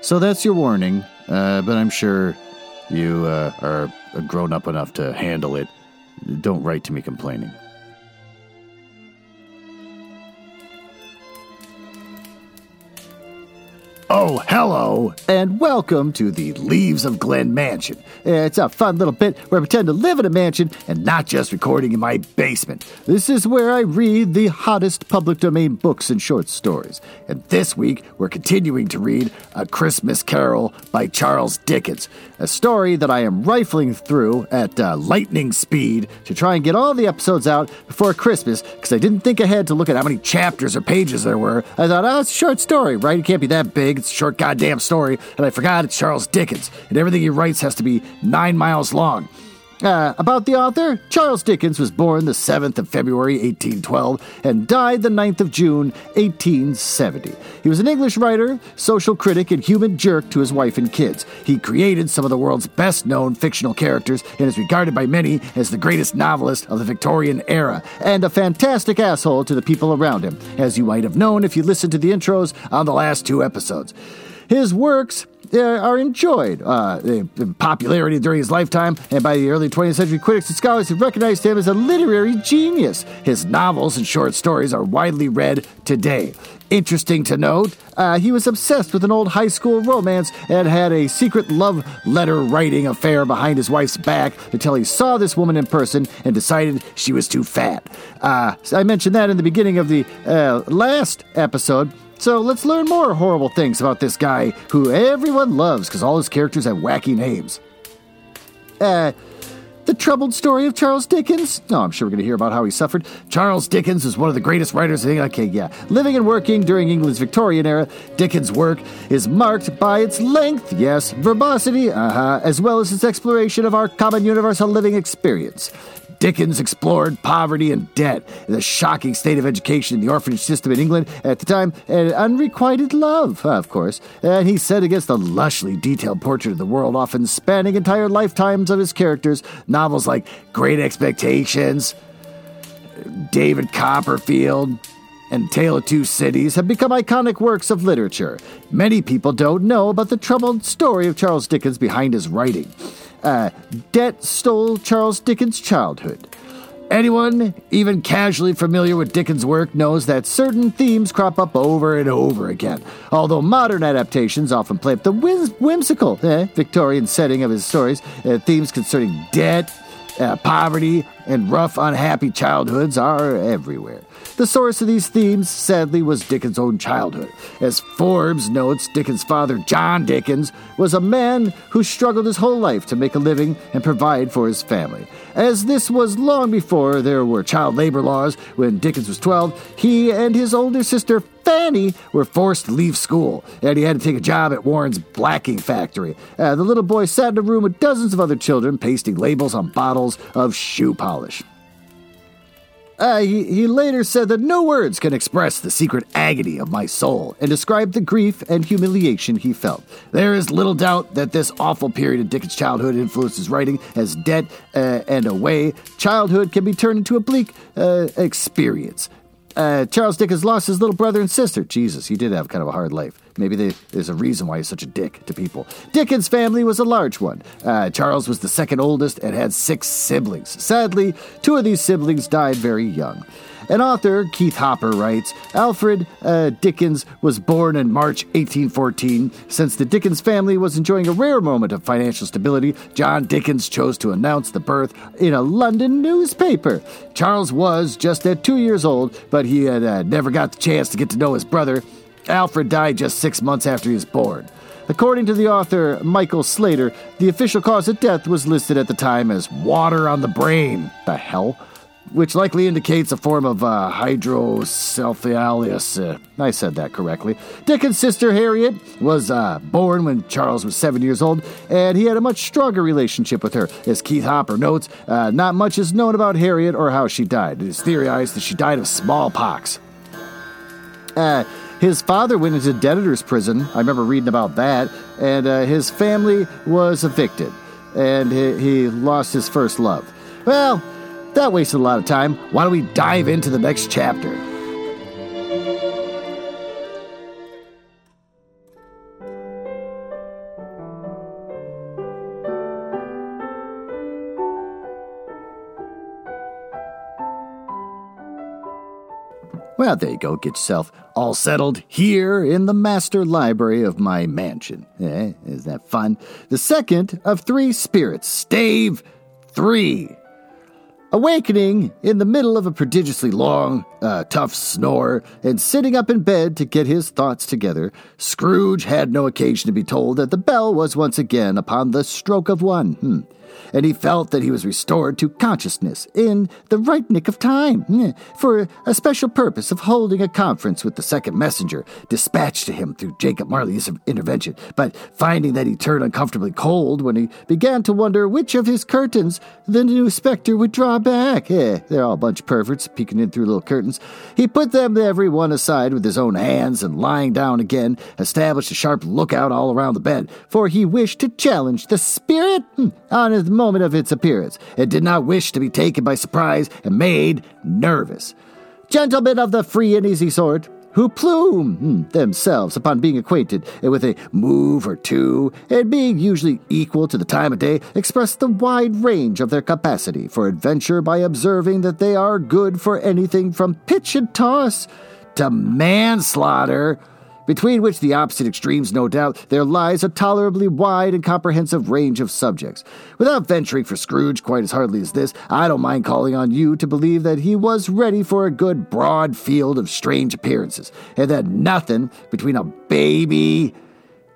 So that's your warning, uh, but I'm sure you uh, are grown up enough to handle it. Don't write to me complaining. Oh, hello, and welcome to the Leaves of Glen Mansion. It's a fun little bit where I pretend to live in a mansion and not just recording in my basement. This is where I read the hottest public domain books and short stories. And this week, we're continuing to read A Christmas Carol by Charles Dickens, a story that I am rifling through at uh, lightning speed to try and get all the episodes out before Christmas because I didn't think ahead to look at how many chapters or pages there were. I thought, oh, it's a short story, right? It can't be that big. It's a short goddamn story. And I forgot it's Charles Dickens, and everything he writes has to be nine miles long. Uh, about the author, Charles Dickens was born the 7th of February 1812 and died the 9th of June 1870. He was an English writer, social critic, and human jerk to his wife and kids. He created some of the world's best known fictional characters and is regarded by many as the greatest novelist of the Victorian era, and a fantastic asshole to the people around him, as you might have known if you listened to the intros on the last two episodes. His works are enjoyed. Uh, popularity during his lifetime, and by the early 20th century, critics and scholars have recognized him as a literary genius. His novels and short stories are widely read today. Interesting to note, uh, he was obsessed with an old high school romance and had a secret love letter writing affair behind his wife's back until he saw this woman in person and decided she was too fat. Uh, I mentioned that in the beginning of the uh, last episode. So let's learn more horrible things about this guy who everyone loves because all his characters have wacky names. Uh, the troubled story of Charles Dickens? No, oh, I'm sure we're going to hear about how he suffered. Charles Dickens is one of the greatest writers. Okay, yeah. Living and working during England's Victorian era, Dickens' work is marked by its length, yes, verbosity, uh-huh, as well as its exploration of our common universal living experience. Dickens explored poverty and debt, the shocking state of education in the orphanage system in England at the time, and unrequited love, of course. And he set against the lushly detailed portrait of the world, often spanning entire lifetimes of his characters, novels like Great Expectations, David Copperfield, and Tale of Two Cities have become iconic works of literature. Many people don't know about the troubled story of Charles Dickens behind his writing. Uh, debt stole Charles Dickens' childhood. Anyone even casually familiar with Dickens' work knows that certain themes crop up over and over again. Although modern adaptations often play up the whimsical eh, Victorian setting of his stories, uh, themes concerning debt, uh, poverty, and rough, unhappy childhoods are everywhere. The source of these themes, sadly, was Dickens' own childhood. As Forbes notes, Dickens' father, John Dickens, was a man who struggled his whole life to make a living and provide for his family. As this was long before there were child labor laws, when Dickens was 12, he and his older sister, Fanny, were forced to leave school, and he had to take a job at Warren's blacking factory. Uh, the little boy sat in a room with dozens of other children, pasting labels on bottles of shoe polish. Uh, he, he later said that no words can express the secret agony of my soul and described the grief and humiliation he felt. There is little doubt that this awful period of Dickens' childhood influenced his writing as debt uh, and away. Childhood can be turned into a bleak uh, experience. Uh, Charles Dickens lost his little brother and sister. Jesus, he did have kind of a hard life. Maybe they, there's a reason why he's such a dick to people. Dickens' family was a large one. Uh, Charles was the second oldest and had six siblings. Sadly, two of these siblings died very young. An author, Keith Hopper, writes Alfred uh, Dickens was born in March 1814. Since the Dickens family was enjoying a rare moment of financial stability, John Dickens chose to announce the birth in a London newspaper. Charles was just at two years old, but he had uh, never got the chance to get to know his brother. Alfred died just six months after he was born. According to the author Michael Slater, the official cause of death was listed at the time as water on the brain. The hell? Which likely indicates a form of uh, hydrocephalus. Uh, I said that correctly. Dickens' sister Harriet was uh, born when Charles was seven years old, and he had a much stronger relationship with her. As Keith Hopper notes, uh, not much is known about Harriet or how she died. It is theorized that she died of smallpox. Uh, his father went into debtor's prison. I remember reading about that. And uh, his family was evicted. And he, he lost his first love. Well, that wasted a lot of time. Why don't we dive into the next chapter? Well, there you go. Get yourself all settled here in the master library of my mansion. Eh, is that fun? The second of three spirits, stave three. Awakening in the middle of a prodigiously long, uh, tough snore and sitting up in bed to get his thoughts together, Scrooge had no occasion to be told that the bell was once again upon the stroke of one. Hmm and he felt that he was restored to consciousness in the right nick of time hmm, for a special purpose of holding a conference with the second messenger dispatched to him through Jacob Marley's intervention. But finding that he turned uncomfortably cold when he began to wonder which of his curtains the new specter would draw back. Eh, they're all a bunch of perverts peeking in through little curtains. He put them every one aside with his own hands and lying down again, established a sharp lookout all around the bed, for he wished to challenge the spirit hmm, on his the moment of its appearance. It did not wish to be taken by surprise and made nervous. Gentlemen of the free and easy sort, who plume hmm, themselves upon being acquainted with a move or two, and being usually equal to the time of day, express the wide range of their capacity for adventure by observing that they are good for anything from pitch and toss to manslaughter between which the opposite extremes, no doubt, there lies a tolerably wide and comprehensive range of subjects. Without venturing for Scrooge quite as hardly as this, I don't mind calling on you to believe that he was ready for a good broad field of strange appearances, and that nothing between a baby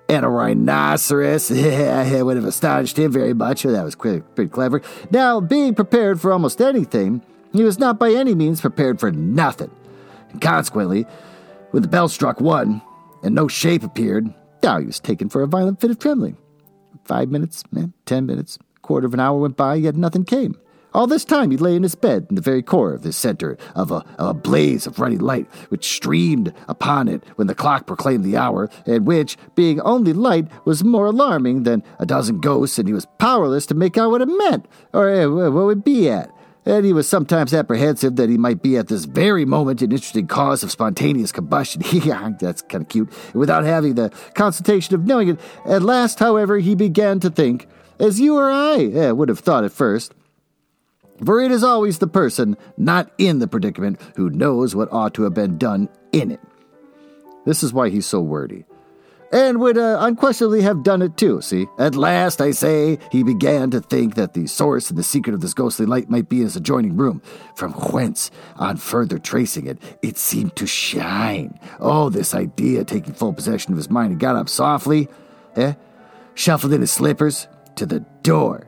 and a rhinoceros would have astonished him very much. That was pretty clever. Now, being prepared for almost anything, he was not by any means prepared for nothing. And consequently, when the bell struck one, and no shape appeared, now he was taken for a violent fit of trembling. Five minutes, eh, ten minutes, quarter of an hour went by, yet nothing came. All this time he lay in his bed in the very core of the center of a, of a blaze of ruddy light which streamed upon it when the clock proclaimed the hour, and which, being only light, was more alarming than a dozen ghosts, and he was powerless to make out what it meant, or uh, what it would be at and he was sometimes apprehensive that he might be at this very moment an interesting cause of spontaneous combustion. that's kind of cute. Without having the consultation of knowing it. At last, however, he began to think, as you or I eh, would have thought at first. For it is always the person not in the predicament who knows what ought to have been done in it. This is why he's so wordy and would uh, unquestionably have done it too. See, at last, I say, he began to think that the source and the secret of this ghostly light might be in his adjoining room, from whence, on further tracing it, it seemed to shine. Oh, this idea taking full possession of his mind, he got up softly, eh, shuffled in his slippers to the door.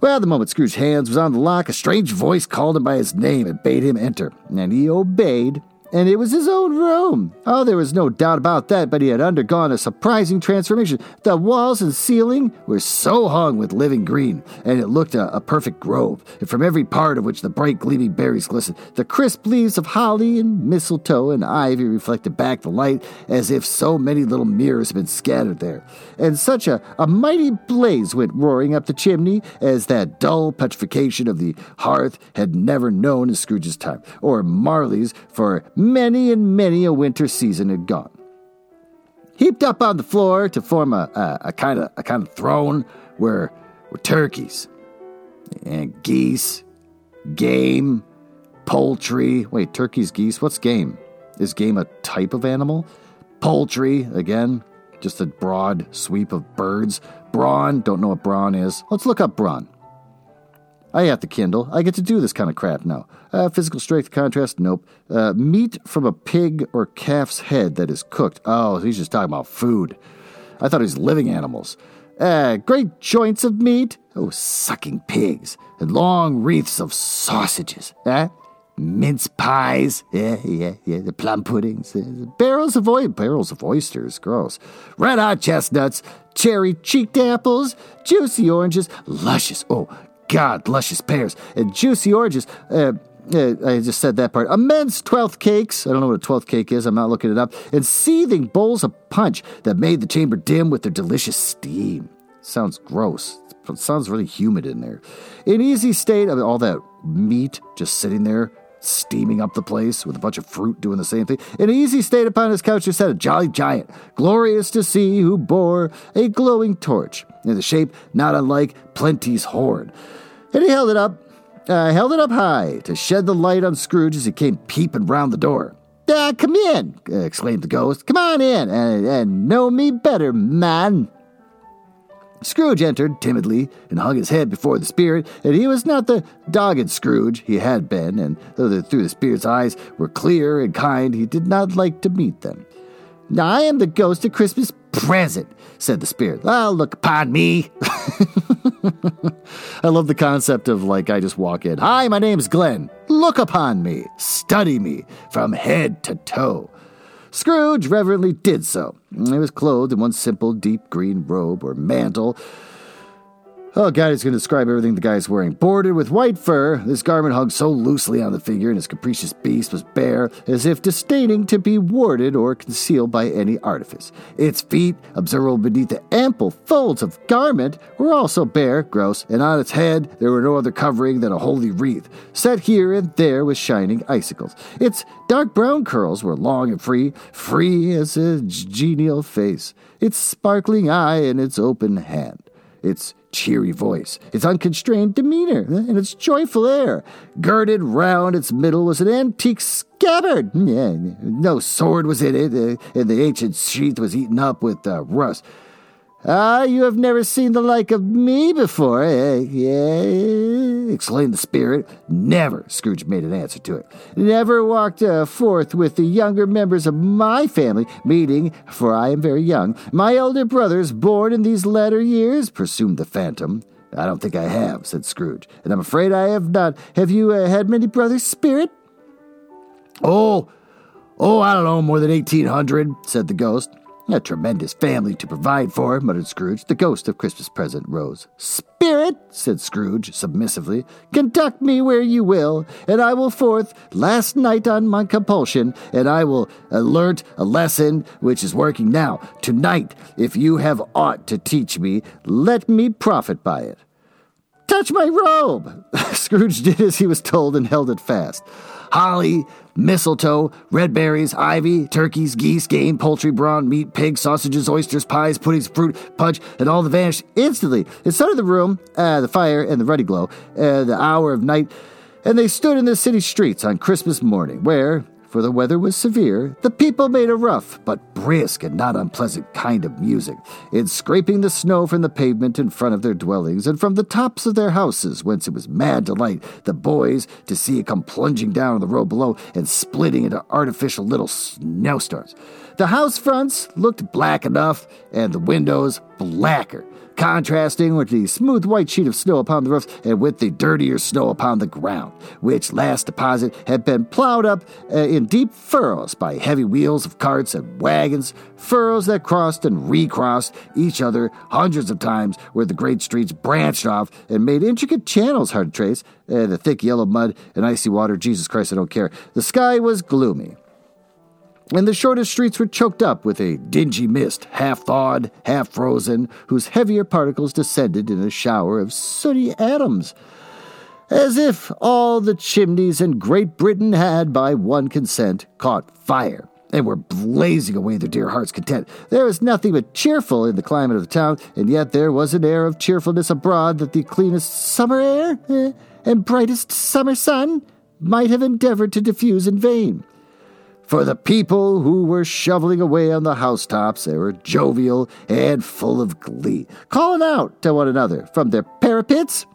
Well, the moment Scrooge's hands was on the lock, a strange voice called him by his name and bade him enter, and he obeyed and it was his own room. Oh, there was no doubt about that, but he had undergone a surprising transformation. The walls and ceiling were so hung with living green, and it looked a, a, perfect grove, from every part of which the bright gleaming berries glistened. The crisp leaves of holly and mistletoe and ivy reflected back the light as if so many little mirrors had been scattered there. And such a, a mighty blaze went roaring up the chimney as that dull petrification of the hearth had never known in Scrooge's time, or Marley's for many and many a winter season had gone. Heaped up on the floor to form a, a, kind of a kind of throne were, were turkeys and geese, game, poultry. Wait, turkeys, geese? What's game? Is game a type of animal? Poultry, again, just a broad sweep of birds. Brawn, don't know what brawn is. Let's look up brawn. I have the Kindle. I get to do this kind of crap now. Uh, physical strength contrast, nope. Uh, meat from a pig or calf's head that is cooked. Oh, he's just talking about food. I thought he was living animals. Uh, great joints of meat. Oh, sucking pigs. and long wreaths of sausages, eh? Mince pies, yeah, yeah, yeah, the plum puddings, uh, barrels of barrels of oysters, gross. Red hot chestnuts, cherry cheeked apples, juicy oranges, luscious, oh, God, luscious pears, and juicy oranges. Uh, uh, I just said that part. Immense twelfth cakes. I don't know what a twelfth cake is. I'm not looking it up. And seething bowls of punch that made the chamber dim with their delicious steam. Sounds gross. It sounds really humid in there. In easy state, all that meat just sitting there, steaming up the place with a bunch of fruit doing the same thing. In easy state upon his couch, there sat a jolly giant, glorious to see, who bore a glowing torch in the shape not unlike Plenty's horn. And he held it up uh, held it up high to shed the light on Scrooge as he came peeping round the door. Uh, come in, exclaimed the ghost. Come on in and, and know me better, man. Scrooge entered timidly and hung his head before the spirit, and he was not the dogged Scrooge he had been, and though the, through the spirit's eyes were clear and kind, he did not like to meet them. I am the ghost of Christmas present, said the spirit. Well, look upon me. I love the concept of like I just walk in. Hi, my name's Glenn. Look upon me, study me from head to toe. Scrooge reverently did so. He was clothed in one simple deep green robe or mantle Oh, God, he's going to describe everything the guy's wearing. Bordered with white fur, this garment hung so loosely on the figure, and his capricious beast was bare, as if disdaining to be warded or concealed by any artifice. Its feet, observable beneath the ample folds of garment, were also bare, gross, and on its head there were no other covering than a holy wreath, set here and there with shining icicles. Its dark brown curls were long and free, free as a genial face, its sparkling eye and its open hand. Its cheery voice, its unconstrained demeanor, and its joyful air. Girded round its middle was an antique scabbard. No sword was in it, uh, and the ancient sheath was eaten up with uh, rust. Ah, you have never seen the like of me before, eh? Yeah, exclaimed the spirit. Never, Scrooge made an answer to it. Never walked uh, forth with the younger members of my family, meaning, for I am very young, my elder brothers born in these latter years, pursued the phantom. I don't think I have, said Scrooge, and I'm afraid I have not. Have you uh, had many brothers, spirit? Oh, oh, I don't know, more than 1800, said the ghost. A tremendous family to provide for, muttered Scrooge. The ghost of Christmas present rose. Spirit, said Scrooge submissively, conduct me where you will, and I will forth last night on my compulsion, and I will uh, learnt a lesson which is working now. Tonight, if you have aught to teach me, let me profit by it. Touch my robe! Scrooge did as he was told and held it fast holly, mistletoe, red berries, ivy, turkeys, geese, game, poultry, brawn, meat, pigs, sausages, oysters, pies, puddings, fruit, punch, and all vanished instantly. It started the room, uh, the fire, and the ruddy glow, uh, the hour of night, and they stood in the city streets on Christmas morning, where, for the weather was severe, the people made a rough but brisk and not unpleasant kind of music, in scraping the snow from the pavement in front of their dwellings and from the tops of their houses, whence it was mad delight the boys to see it come plunging down the road below and splitting into artificial little snowstorms. The house fronts looked black enough, and the windows blacker contrasting with the smooth white sheet of snow upon the roofs and with the dirtier snow upon the ground, which last deposit had been plowed up uh, in deep furrows by heavy wheels of carts and wagons, furrows that crossed and recrossed each other hundreds of times, where the great streets branched off and made intricate channels hard to trace, uh, the thick yellow mud and icy water. Jesus Christ, I don't care. The sky was gloomy and the shortest streets were choked up with a dingy mist, half thawed, half frozen, whose heavier particles descended in a shower of sooty atoms. As if all the chimneys in Great Britain had, by one consent, caught fire and were blazing away their dear heart's content. There was nothing but cheerful in the climate of the town, and yet there was an air of cheerfulness abroad that the cleanest summer air eh, and brightest summer sun might have endeavored to diffuse in vain. For the people who were shoveling away on the housetops, they were jovial and full of glee, calling out to one another from their parapets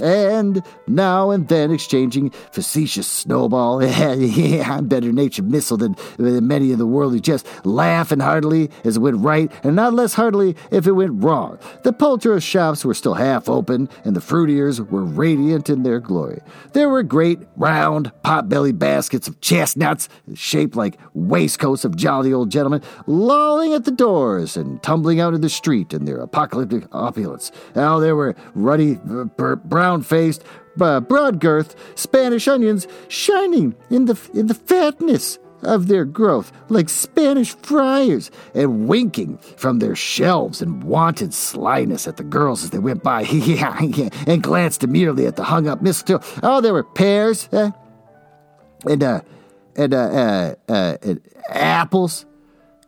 and now and then exchanging facetious snowball, I'm better natured missile than, than many in the world who just laughing heartily as it went right, and not less heartily if it went wrong. The poulterers' shops were still half open, and the fruitiers were radiant in their glory. There were great, round, pot-bellied baskets of chestnuts, shaped like waistcoats of jolly old gentlemen, lolling at the doors and tumbling out in the street in their apocalyptic opulence. Now there were ruddy, uh, brown faced, broad girth Spanish onions shining in the, in the fatness of their growth like Spanish friars and winking from their shelves in wanted slyness at the girls as they went by and glanced demurely at the hung up mistletoe. Oh, there were pears eh? and, uh, and, uh, uh, uh, and apples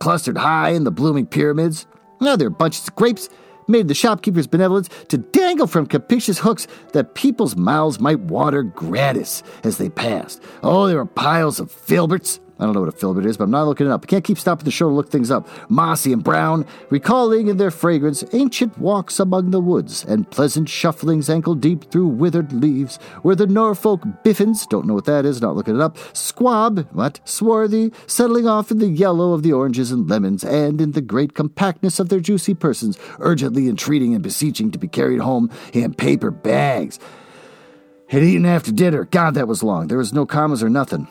clustered high in the blooming pyramids. Now there were bunches of grapes made the shopkeeper's benevolence to dangle from capricious hooks that people's mouths might water gratis as they passed. Oh, there were piles of filberts, I don't know what a filbert is, but I'm not looking it up. I can't keep stopping the show to look things up. Mossy and brown, recalling in their fragrance ancient walks among the woods and pleasant shufflings ankle deep through withered leaves, where the Norfolk biffins, don't know what that is, not looking it up, squab, what, swarthy, settling off in the yellow of the oranges and lemons, and in the great compactness of their juicy persons, urgently entreating and beseeching to be carried home in paper bags. Had eaten after dinner. God, that was long. There was no commas or nothing.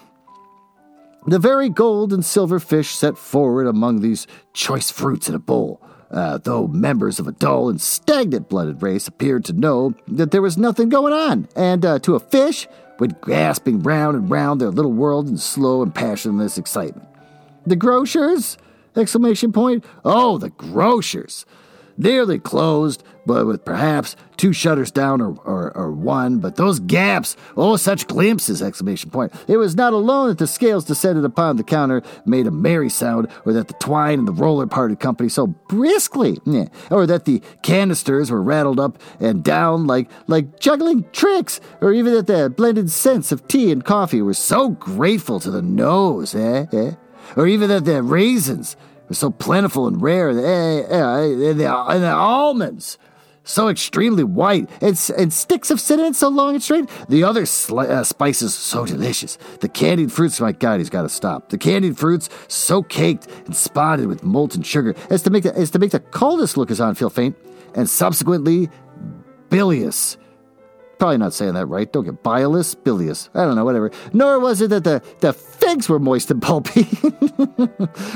The very gold and silver fish set forward among these choice fruits in a bowl, uh, though members of a dull and stagnant blooded race appeared to know that there was nothing going on, and uh, to a fish went grasping round and round their little world in slow and passionless excitement. The grocers! Exclamation point. Oh, the grocers! Nearly closed, but with perhaps two shutters down or, or, or, one. But those gaps, oh, such glimpses! Exclamation point. It was not alone that the scales descended upon the counter made a merry sound, or that the twine and the roller parted company so briskly, yeah, or that the canisters were rattled up and down like like juggling tricks, or even that the blended scents of tea and coffee were so grateful to the nose, eh? eh? Or even that the raisins were so plentiful and rare, the, eh, eh, eh, and the almonds so extremely white, and, and sticks of cinnamon so long and straight. The other sli- uh, spices so delicious. The candied fruits, my God, he's got to stop. The candied fruits so caked and spotted with molten sugar as to make the, as to make the coldest lookers on feel faint, and subsequently bilious Probably not saying that right. Don't get bilious, bilious. I don't know, whatever. Nor was it that the, the figs were moist and pulpy,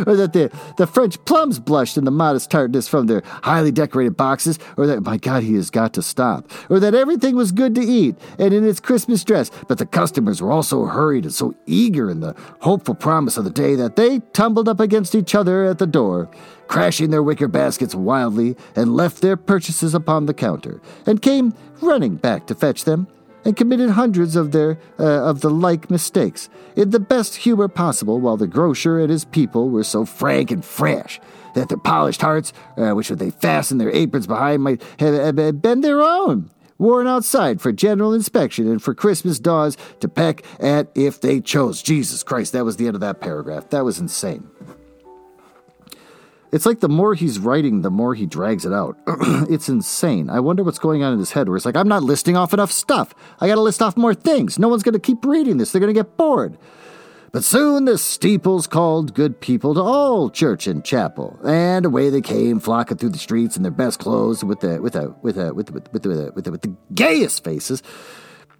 or that the, the French plums blushed in the modest tartness from their highly decorated boxes, or that, my God, he has got to stop, or that everything was good to eat and in its Christmas dress, but the customers were all so hurried and so eager in the hopeful promise of the day that they tumbled up against each other at the door crashing their wicker baskets wildly, and left their purchases upon the counter, and came running back to fetch them, and committed hundreds of their uh, of the like mistakes in the best humor possible, while the grocer and his people were so frank and fresh that their polished hearts, uh, which would they fastened their aprons behind, might have, have been their own worn outside for general inspection and for Christmas daws to peck at if they chose. Jesus Christ, that was the end of that paragraph. That was insane. It's like the more he's writing, the more he drags it out. it's insane. I wonder what's going on in his head where it's like, I'm not listing off enough stuff. I gotta list off more things. No one's gonna keep reading this. They're gonna get bored. But soon the steeples called good people to all church and chapel, and away they came, flocking through the streets in their best clothes, with the with the with the with the, with the, with the, with the, with the gayest faces.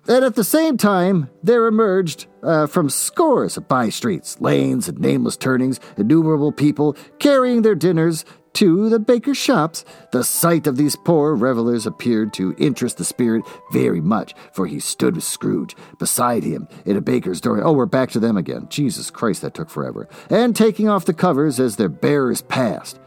And at the same time, there emerged uh, from scores of by streets, lanes, and nameless turnings innumerable people carrying their dinners to the baker's shops. The sight of these poor revelers appeared to interest the spirit very much, for he stood with Scrooge beside him in a baker's door. Oh, we're back to them again. Jesus Christ, that took forever. And taking off the covers as their bearers passed,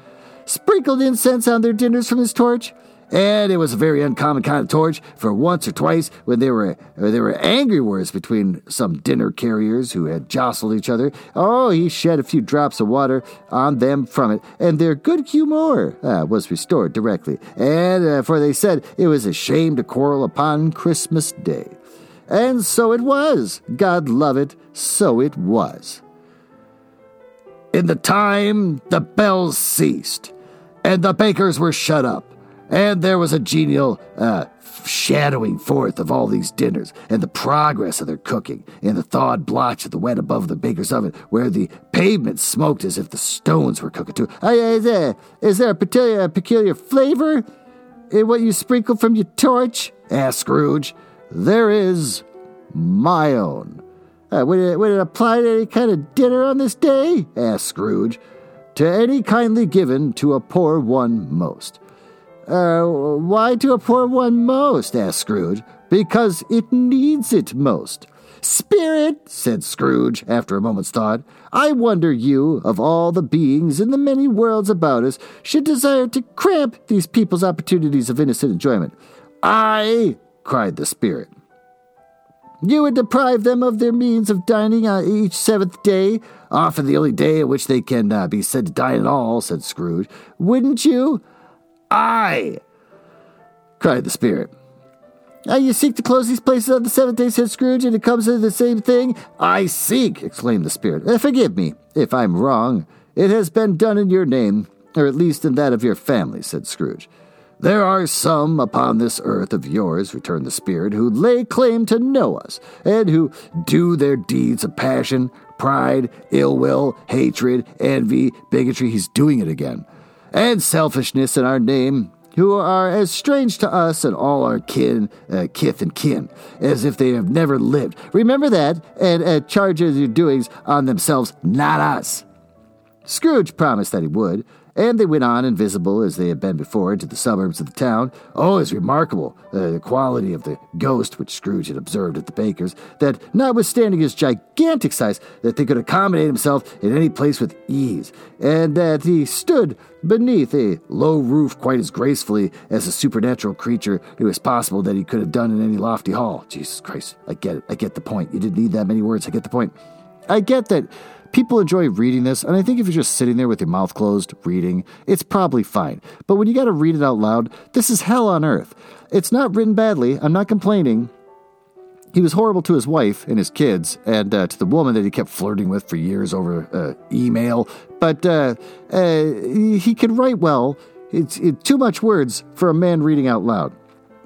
sprinkled incense on their dinners from his torch and it was a very uncommon kind of torch, for once or twice when there were there were angry words between some dinner carriers who had jostled each other, oh, he shed a few drops of water on them from it, and their good humor uh, was restored directly. And uh, for they said it was a shame to quarrel upon Christmas Day. And so it was. God love it, so it was. In the time the bells ceased, and the bakers were shut up And there was a genial uh, shadowing forth of all these dinners, and the progress of their cooking, in the thawed blotch of the wet above the baker's oven, where the pavement smoked as if the stones were cooking too. Uh, is, there, is there a peculiar, peculiar flavor in what you sprinkle from your torch? asked Scrooge. There is my own. Uh, would, it, would it apply to any kind of dinner on this day? asked Scrooge. To any kindly given to a poor one most. Uh, why to a poor one most? asked Scrooge. Because it needs it most. Spirit, said Scrooge after a moment's thought, I wonder you, of all the beings in the many worlds about us, should desire to cramp these people's opportunities of innocent enjoyment. I, cried the Spirit. You would deprive them of their means of dining on each seventh day, often the only day at which they can uh, be said to dine at all, said Scrooge. Wouldn't you? I, cried the Spirit. Now you seek to close these places on the seventh day, said Scrooge, and it comes to the same thing. I seek, exclaimed the Spirit. Uh, forgive me if I'm wrong. It has been done in your name, or at least in that of your family, said Scrooge. There are some upon this earth of yours, returned the Spirit, who lay claim to know us, and who do their deeds of passion, pride, ill will, hatred, envy, bigotry. He's doing it again. And selfishness in our name, who are as strange to us and all our kin, uh, kith and kin, as if they have never lived. Remember that, and uh, charge your doings on themselves, not us. Scrooge promised that he would, and they went on, invisible as they had been before, into the suburbs of the town. Oh, it's remarkable, uh, the quality of the ghost which Scrooge had observed at the baker's, that notwithstanding his gigantic size, that they could accommodate himself in any place with ease, and that he stood beneath a low roof quite as gracefully as a supernatural creature it was possible that he could have done in any lofty hall. Jesus Christ, I get it. I get the point. You didn't need that many words. I get the point. I get that People enjoy reading this, and I think if you're just sitting there with your mouth closed reading, it's probably fine. But when you got to read it out loud, this is hell on earth. It's not written badly, I'm not complaining. He was horrible to his wife and his kids, and uh, to the woman that he kept flirting with for years over uh, email. But uh, uh he could write well. It's it, too much words for a man reading out loud.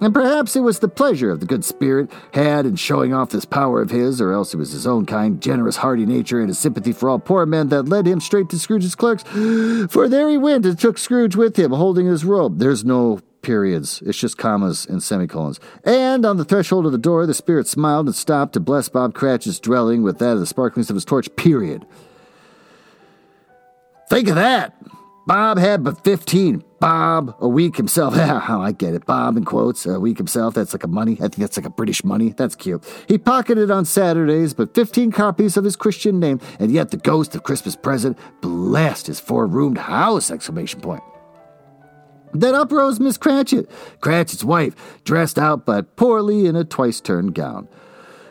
And perhaps it was the pleasure of the good spirit had in showing off this power of his, or else it was his own kind, generous, hearty nature and his sympathy for all poor men that led him straight to Scrooge's clerks. For there he went and took Scrooge with him, holding his robe. There's no periods, it's just commas and semicolons. And on the threshold of the door, the spirit smiled and stopped to bless Bob Cratchit's dwelling with that of the sparklings of his torch, period. Think of that! Bob had but 15. Bob, a week himself. How I get it. Bob, in quotes, a week himself. That's like a money. I think that's like a British money. That's cute. He pocketed on Saturdays, but 15 copies of his Christian name, and yet the ghost of Christmas present blessed his four roomed house! Exclamation point. Then up rose Miss Cratchit, Cratchit's wife, dressed out but poorly in a twice turned gown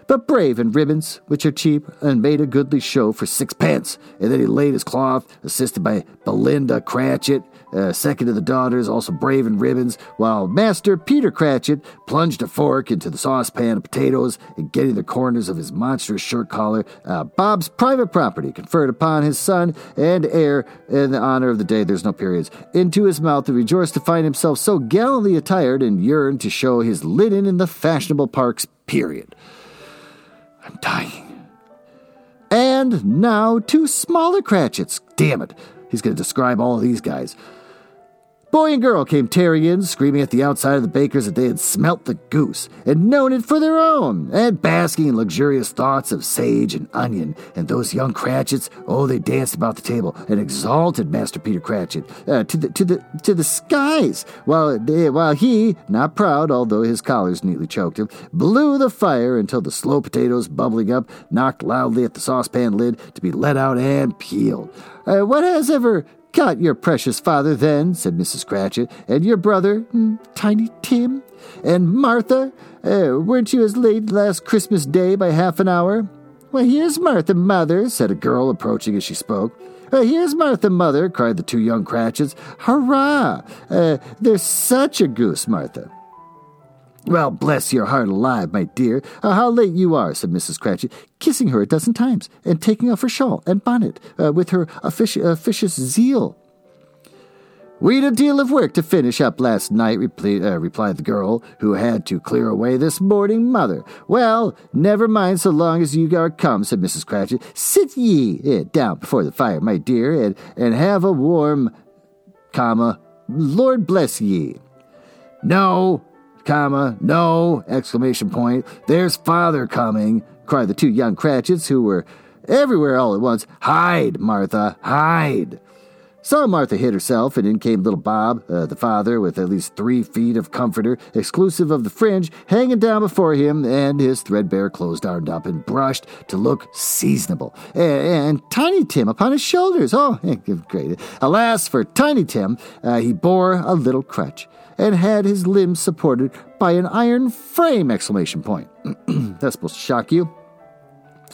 but brave in ribbons, which are cheap, and made a goodly show for sixpence. And then he laid his cloth, assisted by Belinda Cratchit, uh, second of the daughters, also brave in ribbons, while Master Peter Cratchit plunged a fork into the saucepan of potatoes and getting the corners of his monstrous shirt collar, uh, Bob's private property conferred upon his son and heir in the honor of the day, there's no periods, into his mouth and rejoiced to find himself so gallantly attired and yearned to show his linen in the fashionable parks, period. I'm dying. And now two smaller Cratchits. Damn it. He's going to describe all of these guys. Boy and girl came tearing in, screaming at the outside of the baker's that they had smelt the goose and known it for their own, and basking in luxurious thoughts of sage and onion. And those young Cratchits, oh, they danced about the table and exalted Master Peter Cratchit uh, to the to the to the skies, while while he, not proud, although his collars neatly choked him, blew the fire until the slow potatoes, bubbling up, knocked loudly at the saucepan lid to be let out and peeled. Uh, what has ever Got your precious father then, said Mrs. Cratchit, and your brother, mm, Tiny Tim, and Martha. Uh, weren't you as late last Christmas Day by half an hour? Well, here's Martha, mother, said a girl approaching as she spoke. Uh, here's Martha, mother, cried the two young Cratchits. Hurrah! Uh, there's such a goose, Martha. Well, bless your heart alive, my dear. Uh, how late you are, said Mrs. Cratchit, kissing her a dozen times and taking off her shawl and bonnet uh, with her offici- officious zeal. We'd a deal of work to finish up last night, repli- uh, replied the girl, who had to clear away this morning mother. Well, never mind so long as you are come, said Mrs. Cratchit. Sit ye eh, down before the fire, my dear, and, and have a warm, comma, Lord bless ye. No, comma, no, exclamation point. There's father coming, cried the two young Cratchits, who were everywhere all at once. Hide, Martha, hide. So Martha hid herself, and in came little Bob, uh, the father, with at least three feet of comforter, exclusive of the fringe, hanging down before him, and his threadbare clothes darned up and brushed to look seasonable. And, and Tiny Tim upon his shoulders. Oh, great. Alas, for Tiny Tim, uh, he bore a little crutch and had his limbs supported by an iron frame! Exclamation point. That's supposed to shock you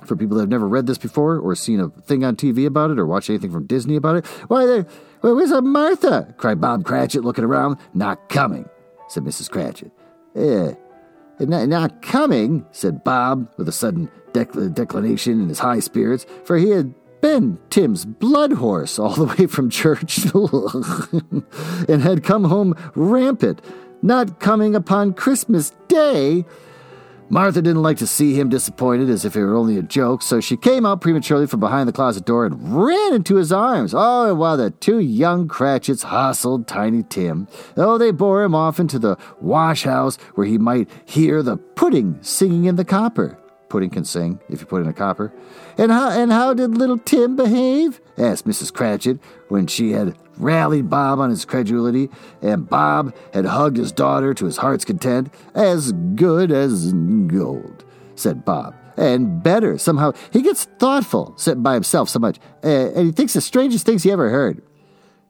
for people that have never read this before or seen a thing on TV about it or watched anything from Disney about it. Why, there, where's a Martha? cried Bob Cratchit, looking around. Not coming, said Mrs. Cratchit. Eh, not, not coming, said Bob with a sudden dec- declination in his high spirits, for he had been Tim's blood horse all the way from church and had come home rampant, not coming upon Christmas Day Martha didn't like to see him disappointed as if it were only a joke, so she came out prematurely from behind the closet door and ran into his arms. Oh, and while the two young Cratchits hustled Tiny Tim, oh, they bore him off into the wash house where he might hear the pudding singing in the copper. Pudding can sing if you put in a copper. And how, and how did little Tim behave? asked Mrs. Cratchit when she had rallied Bob on his credulity, and Bob had hugged his daughter to his heart's content. As good as gold, said Bob. And better, somehow. He gets thoughtful, sitting by himself so much, uh, and he thinks the strangest things he ever heard.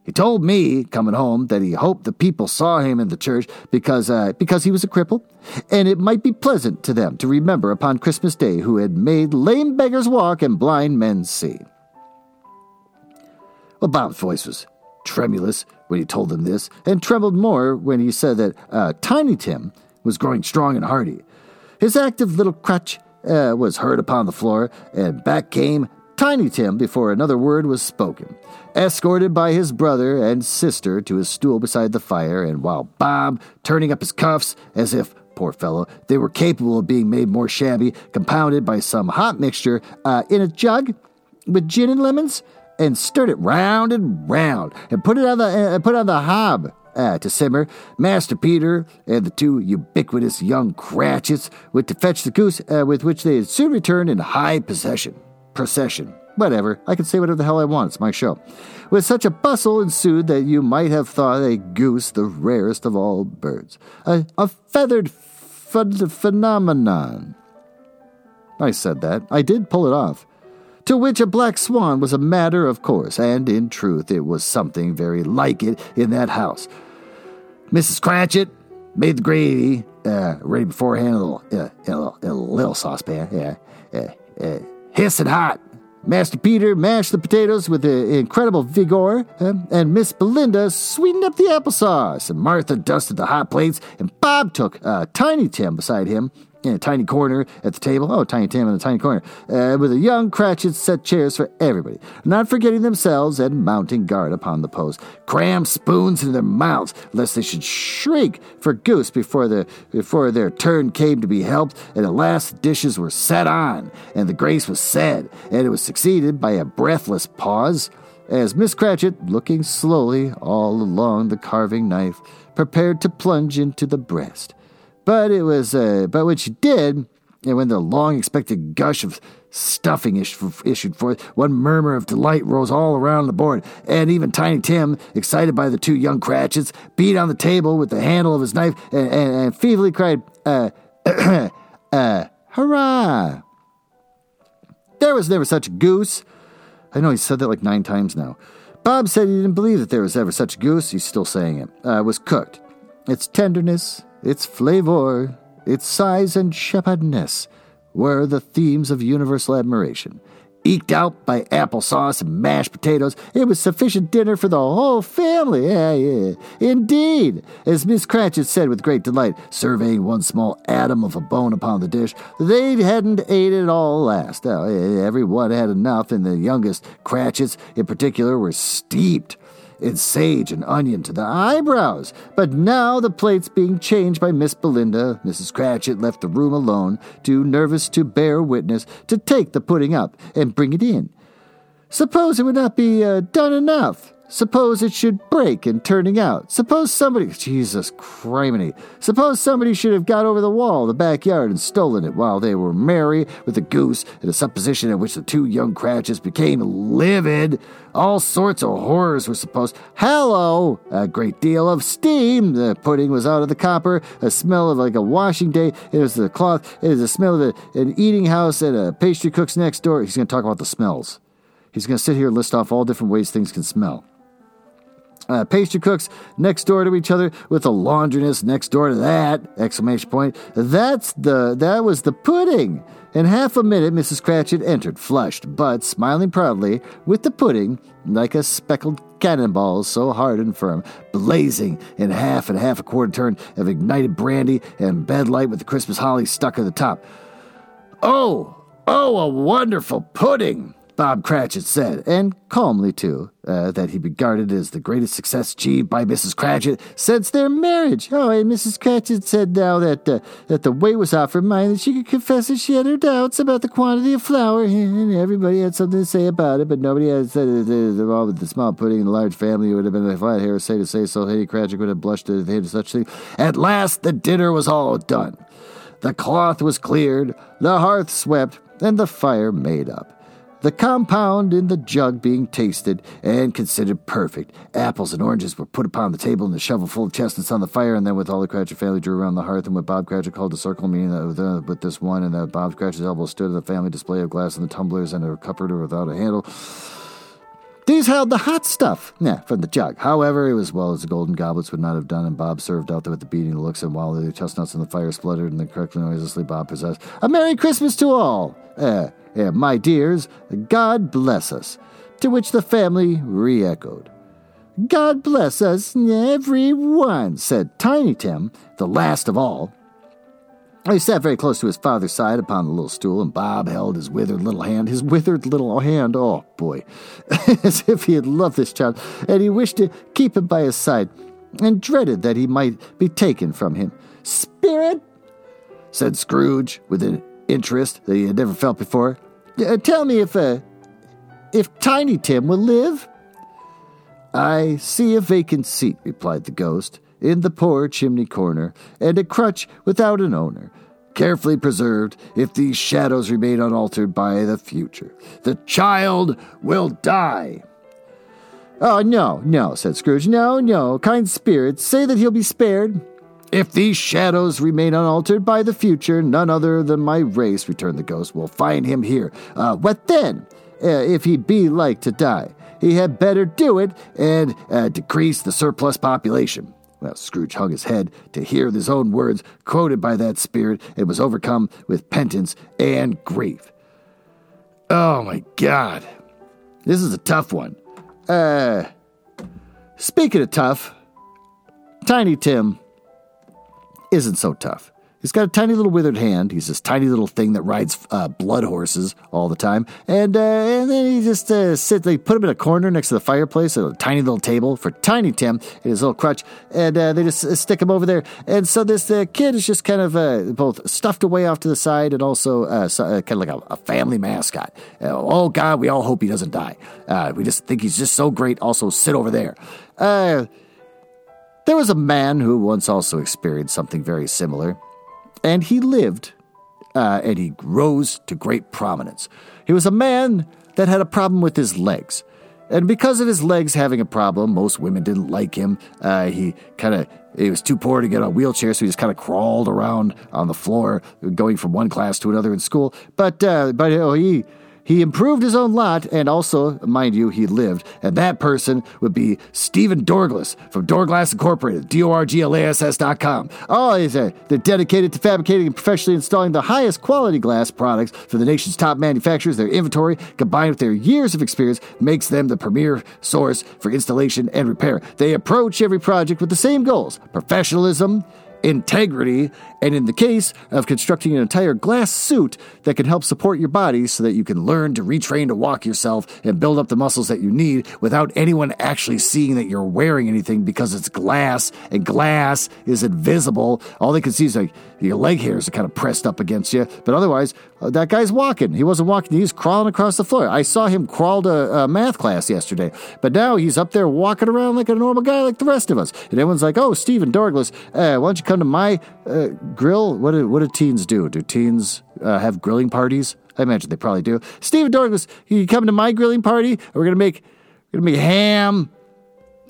He told me, coming home, that he hoped the people saw him in the church because, uh, because he was a cripple, and it might be pleasant to them to remember upon Christmas Day who had made lame beggars walk and blind men see. Well, Bob's voice was tremulous when he told them this, and trembled more when he said that uh, Tiny Tim was growing strong and hearty. His active little crutch uh, was heard upon the floor, and back came Tiny Tim before another word was spoken escorted by his brother and sister to his stool beside the fire, and while Bob, turning up his cuffs as if, poor fellow, they were capable of being made more shabby, compounded by some hot mixture uh, in a jug with gin and lemons, and stirred it round and round, and put it on the uh, put on the hob. Uh, to simmer, Master Peter and the two ubiquitous young Cratchits went to fetch the goose, uh, with which they had soon returned in high possession procession. Whatever, I can say whatever the hell I want. It's my show. With such a bustle ensued that you might have thought a goose the rarest of all birds, a, a feathered ph- phenomenon. I said that. I did pull it off. To which a black swan was a matter of course, and in truth it was something very like it in that house. Mrs. Cratchit made the gravy uh, ready beforehand in a little, uh, a little, a little saucepan, yeah, uh, uh, hissing hot. Master Peter mashed the potatoes with incredible vigor, uh, and Miss Belinda sweetened up the applesauce, and Martha dusted the hot plates, and Bob took uh, Tiny Tim beside him in a tiny corner at the table. Oh, Tiny Tim in a tiny corner. Uh, with a young Cratchit set chairs for everybody, not forgetting themselves and mounting guard upon the post. Cram spoons into their mouths, lest they should shriek for goose before, the, before their turn came to be helped. And at last dishes were set on, and the grace was said, and it was succeeded by a breathless pause. As Miss Cratchit, looking slowly all along the carving knife, prepared to plunge into the breast. But it was, uh, but when she did, and when the long expected gush of stuffing issued forth, one murmur of delight rose all around the board, and even Tiny Tim, excited by the two young Cratchits, beat on the table with the handle of his knife and, and, and feebly cried, uh, uh, hurrah! There was never such a goose. I know he said that like nine times now. Bob said he didn't believe that there was ever such a goose. He's still saying it. Uh, was cooked. Its tenderness, its flavor, its size and shepherdness were the themes of universal admiration. Eked out by applesauce and mashed potatoes, it was sufficient dinner for the whole family. Yeah, yeah. Indeed, as Miss Cratchit said with great delight, surveying one small atom of a bone upon the dish, they hadn't ate it all last. Every one had enough, and the youngest Cratchits in particular were steeped and sage and onion to the eyebrows. But now the plate's being changed by Miss Belinda. Mrs. Cratchit left the room alone, too nervous to bear witness, to take the pudding up and bring it in. Suppose it would not be uh, done enough. Suppose it should break in turning out. Suppose somebody, Jesus criminy, suppose somebody should have got over the wall the backyard and stolen it while they were merry with the goose in a supposition in which the two young Cratchits became livid. All sorts of horrors were supposed. Hello! A great deal of steam. The pudding was out of the copper. A smell of like a washing day. It was the cloth. It was the smell of a, an eating house and a pastry cook's next door. He's going to talk about the smells. He's going to sit here and list off all different ways things can smell uh, pastry cooks next door to each other with a laundress next door to that exclamation point. That's the that was the pudding. In half a minute mrs cratchit entered flushed but smiling proudly with the pudding like a speckled cannonball so hard and firm blazing in half and half a quarter turn of ignited brandy and bed light with the christmas holly stuck at the top. Oh oh a wonderful pudding Bob Cratchit said, and calmly too, uh, that he regarded as the greatest success achieved by Mrs. Cratchit since their marriage. Oh, and Mrs. Cratchit said now that uh, that the weight was off her mind, that she could confess that she had her doubts about the quantity of flour, and everybody had something to say about it, but nobody had said it. All with the small pudding and the large family it would have been a flat say to say so. Lady Cratchit would have blushed at the such thing. At last, the dinner was all done. The cloth was cleared, the hearth swept, and the fire made up the compound in the jug being tasted and considered perfect. Apples and oranges were put upon the table and the shovel full of chestnuts on the fire, and then with all the Cratchit family drew around the hearth and what Bob Cratchit called a circle, meaning that with, uh, with this one and that Bob Cratchit's elbow stood the family display of glass and the tumblers and a cupboard without a handle. These held the hot stuff, yeah, from the jug. However, it was well as the golden goblets would not have done, and Bob served out there with the beating looks, and while the chestnuts in the fire spluttered and the correctly noiselessly Bob possessed, A Merry Christmas to all! Eh, eh, my dears, God bless us. To which the family re echoed. God bless us, every one, said Tiny Tim, the last of all. He sat very close to his father's side upon the little stool, and Bob held his withered little hand, his withered little hand, oh boy, as if he had loved this child, and he wished to keep him by his side, and dreaded that he might be taken from him. Spirit, said Scrooge, with an interest that he had never felt before, uh, tell me if, uh, if Tiny Tim will live? I see a vacant seat, replied the ghost in the poor chimney corner, and a crutch without an owner, carefully preserved if these shadows remain unaltered by the future. The child will die. Oh, no, no, said Scrooge. No, no, kind spirits, say that he'll be spared. If these shadows remain unaltered by the future, none other than my race, returned the ghost, will find him here. Uh, what then, uh, if he be like to die? He had better do it and uh, decrease the surplus population. Scrooge hung his head to hear his own words quoted by that spirit and was overcome with penitence and grief. Oh my God. This is a tough one. Uh, speaking of tough, Tiny Tim isn't so tough. He's got a tiny little withered hand. He's this tiny little thing that rides uh, blood horses all the time. And, uh, and then he just uh, sits, they put him in a corner next to the fireplace, a tiny little table for Tiny Tim in his little crutch. And uh, they just uh, stick him over there. And so this uh, kid is just kind of both stuffed away off to the side and also so, kind of like a, a family mascot. oh, God, we all hope he doesn't die. we just think he's just so great. Also, sit over there. there was a man who once also experienced something very similar and he lived uh, and he rose to great prominence. He was a man that had a problem with his legs. And because of his legs having a problem, most women didn't like him. Uh, he kind of he was too poor to get a wheelchair, so he just kind of crawled around on the floor, going from one class to another in school. But uh, but know, he he improved his own lot, and also, mind you, he lived. And that person would be Stephen Dorglass from Dorglass Incorporated, D-O-R-G-L-A-S-S dot com. Oh, he's a, they're dedicated to fabricating and professionally installing the highest quality glass products for the nation's top manufacturers. Their inventory, combined with their years of experience, makes them the premier source for installation and repair. They approach every project with the same goals: professionalism integrity, and in the case of constructing an entire glass suit that can help support your body so that you can learn to retrain to walk yourself and build up the muscles that you need without anyone actually seeing that you're wearing anything because it's glass and glass is invisible. All they can see is like your leg hairs are kind of pressed up against you, but otherwise, uh, that guy's walking. He wasn't walking, he's crawling across the floor. I saw him crawl to uh, math class yesterday, but now he's up there walking around like a normal guy like the rest of us. And everyone's like, oh, Stephen Dorglass, uh, why don't you come to my uh, grill? What do, what do teens do? Do teens uh, have grilling parties? I imagine they probably do. Stephen Dorglass, you come to my grilling party? We're gonna make gonna make ham.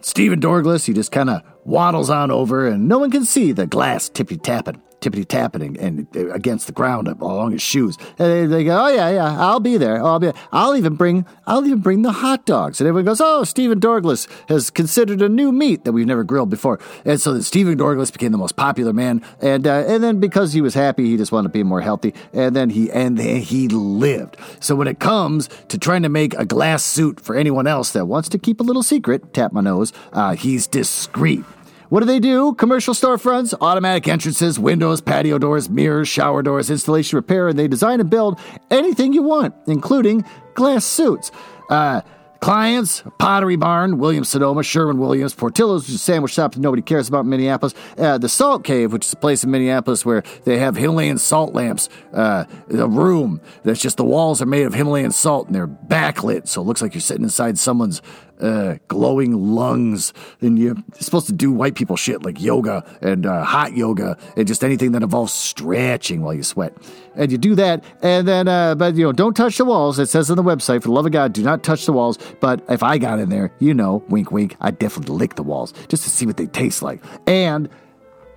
Stephen Dorglass, he just kind of waddles on over, and no one can see the glass tippy tapping tippity tapping and against the ground along his shoes. And they go, "Oh yeah, yeah, I'll be there. I'll be. I'll even bring. I'll even bring the hot dogs." And everyone goes, "Oh, Stephen Dorglass has considered a new meat that we've never grilled before." And so then Stephen Dorglass became the most popular man, and uh, and then because he was happy, he just wanted to be more healthy, and then he and he lived. So when it comes to trying to make a glass suit for anyone else that wants to keep a little secret, tap my nose, uh, he's discreet. What do they do? Commercial storefronts, automatic entrances, windows, patio doors, mirrors, shower doors, installation repair, and they design and build anything you want, including glass suits. Uh, Clients, Pottery Barn, Williams Sonoma, Sherwin Williams, Portillo's, which is a sandwich shop that nobody cares about in Minneapolis, uh, the Salt Cave, which is a place in Minneapolis where they have Himalayan salt lamps, uh, a room that's just the walls are made of Himalayan salt and they're backlit, so it looks like you're sitting inside someone's uh, glowing lungs, and you're supposed to do white people shit like yoga and uh, hot yoga and just anything that involves stretching while you sweat. And you do that, and then, uh, but you know, don't touch the walls. It says on the website, for the love of God, do not touch the walls. But if I got in there, you know, wink, wink, I'd definitely lick the walls just to see what they taste like. And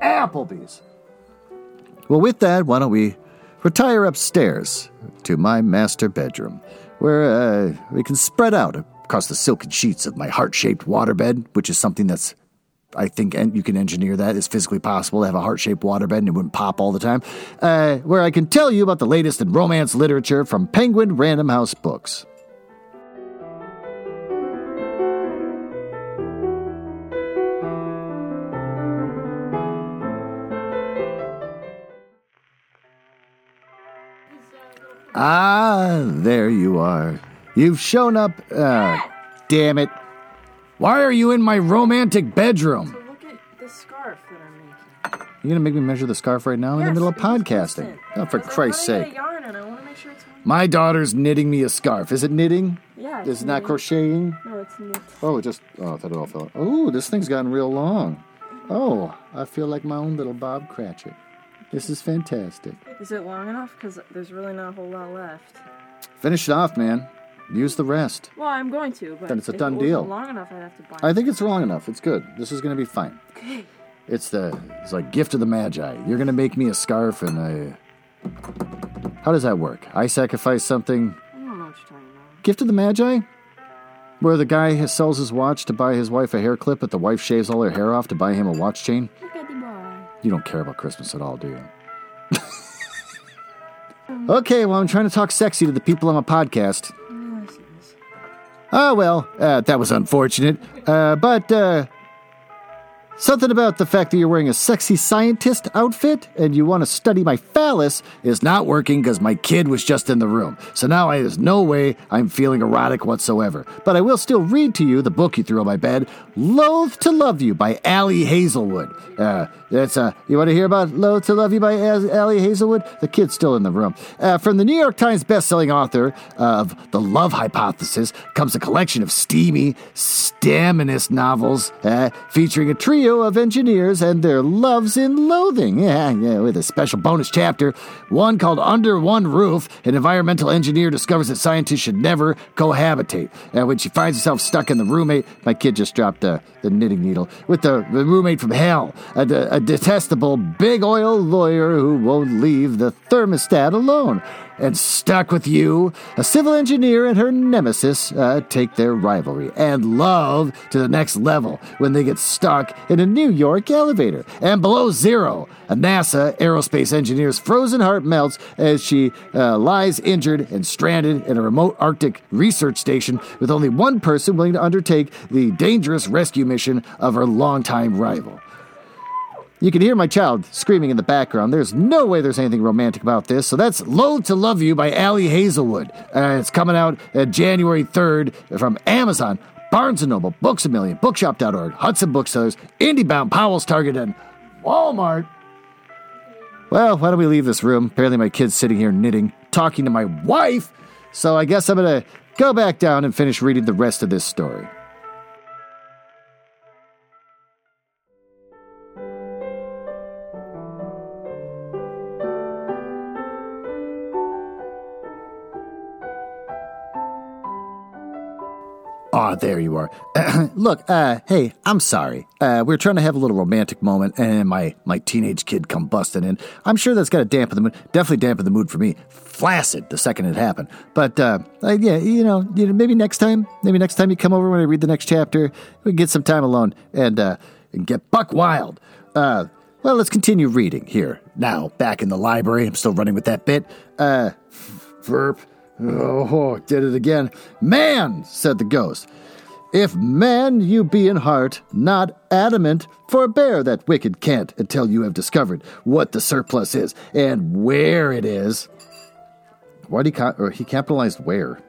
Applebee's. Well, with that, why don't we retire upstairs to my master bedroom, where uh, we can spread out across the silken sheets of my heart shaped waterbed, which is something that's I think you can engineer that. It's physically possible to have a heart shaped waterbed and it wouldn't pop all the time. Uh, where I can tell you about the latest in romance literature from Penguin Random House Books. Ah, there you are. You've shown up. Uh, damn it. Why are you in my romantic bedroom? So look at the scarf that I'm making. You're gonna make me measure the scarf right now in the middle of podcasting. Oh, for Christ's out sake. yarn and I want to make sure it's My daughter's knitting me a scarf. Is it knitting? Yeah, Is it's it not crocheting? No, it's knit. Oh, it just. Oh, I thought it all fell. Oh, this thing's gotten real long. Oh, I feel like my own little Bob Cratchit. This is fantastic. Is it long enough? Because there's really not a whole lot left. Finish it off, man. Use the rest. Well, I'm going to, but Then it's a if done it wasn't deal. long enough, I'd have to buy. I think it's long enough. It's good. This is going to be fine. Okay. It's the it's like gift of the magi. You're going to make me a scarf and I. How does that work? I sacrifice something. I don't know what you're talking about. Gift of the magi, where the guy has- sells his watch to buy his wife a hair clip, but the wife shaves all her hair off to buy him a watch chain. Look at the boy. You don't care about Christmas at all, do you? Um. okay, well, I'm trying to talk sexy to the people on my podcast. Oh, well, uh, that was unfortunate. Uh, but, uh, something about the fact that you're wearing a sexy scientist outfit and you want to study my phallus is not working because my kid was just in the room. So now I, there's no way I'm feeling erotic whatsoever. But I will still read to you the book you threw on my bed, Loathe to Love You by Ali Hazelwood. Uh, that's, uh, you want to hear about Loathe to Love You by Ali Hazelwood? The kid's still in the room. Uh, from the New York Times bestselling author of The Love Hypothesis comes a collection of steamy, staminous novels uh, featuring a trio of engineers and their loves and loathing. Yeah, yeah, with a special bonus chapter. One called Under One Roof, an environmental engineer discovers that scientists should never cohabitate. And when she finds herself stuck in the roommate, my kid just dropped uh, the knitting needle, with the, the roommate from hell, a, a detestable big oil lawyer who won't leave the thermostat alone. And stuck with you, a civil engineer and her nemesis uh, take their rivalry and love to the next level when they get stuck in a New York elevator. And below zero, a NASA aerospace engineer's frozen heart melts as she uh, lies injured and stranded in a remote Arctic research station with only one person willing to undertake the dangerous rescue mission of her longtime rival. You can hear my child screaming in the background. There's no way there's anything romantic about this. So that's Loathe to Love You by Ali Hazelwood. Uh, it's coming out uh, January 3rd from Amazon, Barnes & Noble, Books A Million, Bookshop.org, Hudson Booksellers, IndieBound, Powell's Target, and Walmart. Well, why don't we leave this room? Apparently my kid's sitting here knitting, talking to my wife. So I guess I'm going to go back down and finish reading the rest of this story. Ah, there you are. Look, uh, hey, I'm sorry. Uh, we are trying to have a little romantic moment, and my, my teenage kid come busting in. I'm sure that's got to dampen the mood. Definitely dampen the mood for me. Flaccid the second it happened. But, uh, uh, yeah, you know, you know, maybe next time, maybe next time you come over when I read the next chapter, we get some time alone and, uh, and get buck wild. Uh, well, let's continue reading here. Now, back in the library, I'm still running with that bit. Uh, verb. Oh, did it again. Man, said the ghost, if man you be in heart, not adamant, forbear that wicked cant until you have discovered what the surplus is and where it is. Why did he, or he capitalized where?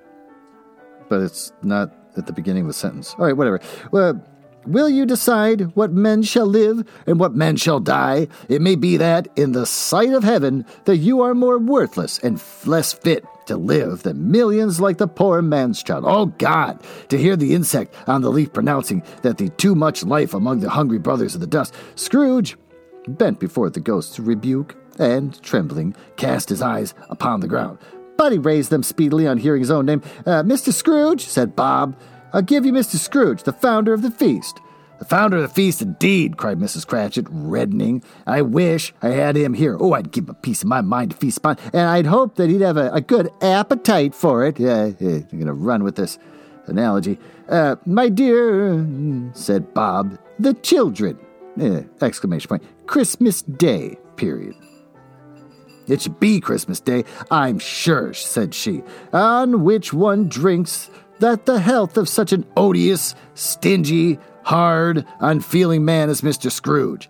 But it's not at the beginning of the sentence. All right, whatever. Well, Will you decide what men shall live and what men shall die? It may be that, in the sight of heaven, that you are more worthless and less fit to live than millions like the poor man's child. Oh God! To hear the insect on the leaf pronouncing that the too much life among the hungry brothers of the dust, Scrooge bent before the ghost's rebuke and, trembling, cast his eyes upon the ground. But he raised them speedily on hearing his own name. Uh, Mr. Scrooge, said Bob, I'll give you Mr. Scrooge, the founder of the feast. The founder of the feast, indeed, cried Mrs. Cratchit, reddening. I wish I had him here. Oh, I'd give him a piece of my mind to feast upon, and I'd hope that he'd have a, a good appetite for it. Yeah, yeah, I'm going to run with this analogy. Uh, my dear, said Bob, the children, uh, exclamation point, Christmas Day, period. It should be Christmas Day, I'm sure, said she, on which one drinks that the health of such an odious, stingy, hard, unfeeling man as Mr. Scrooge.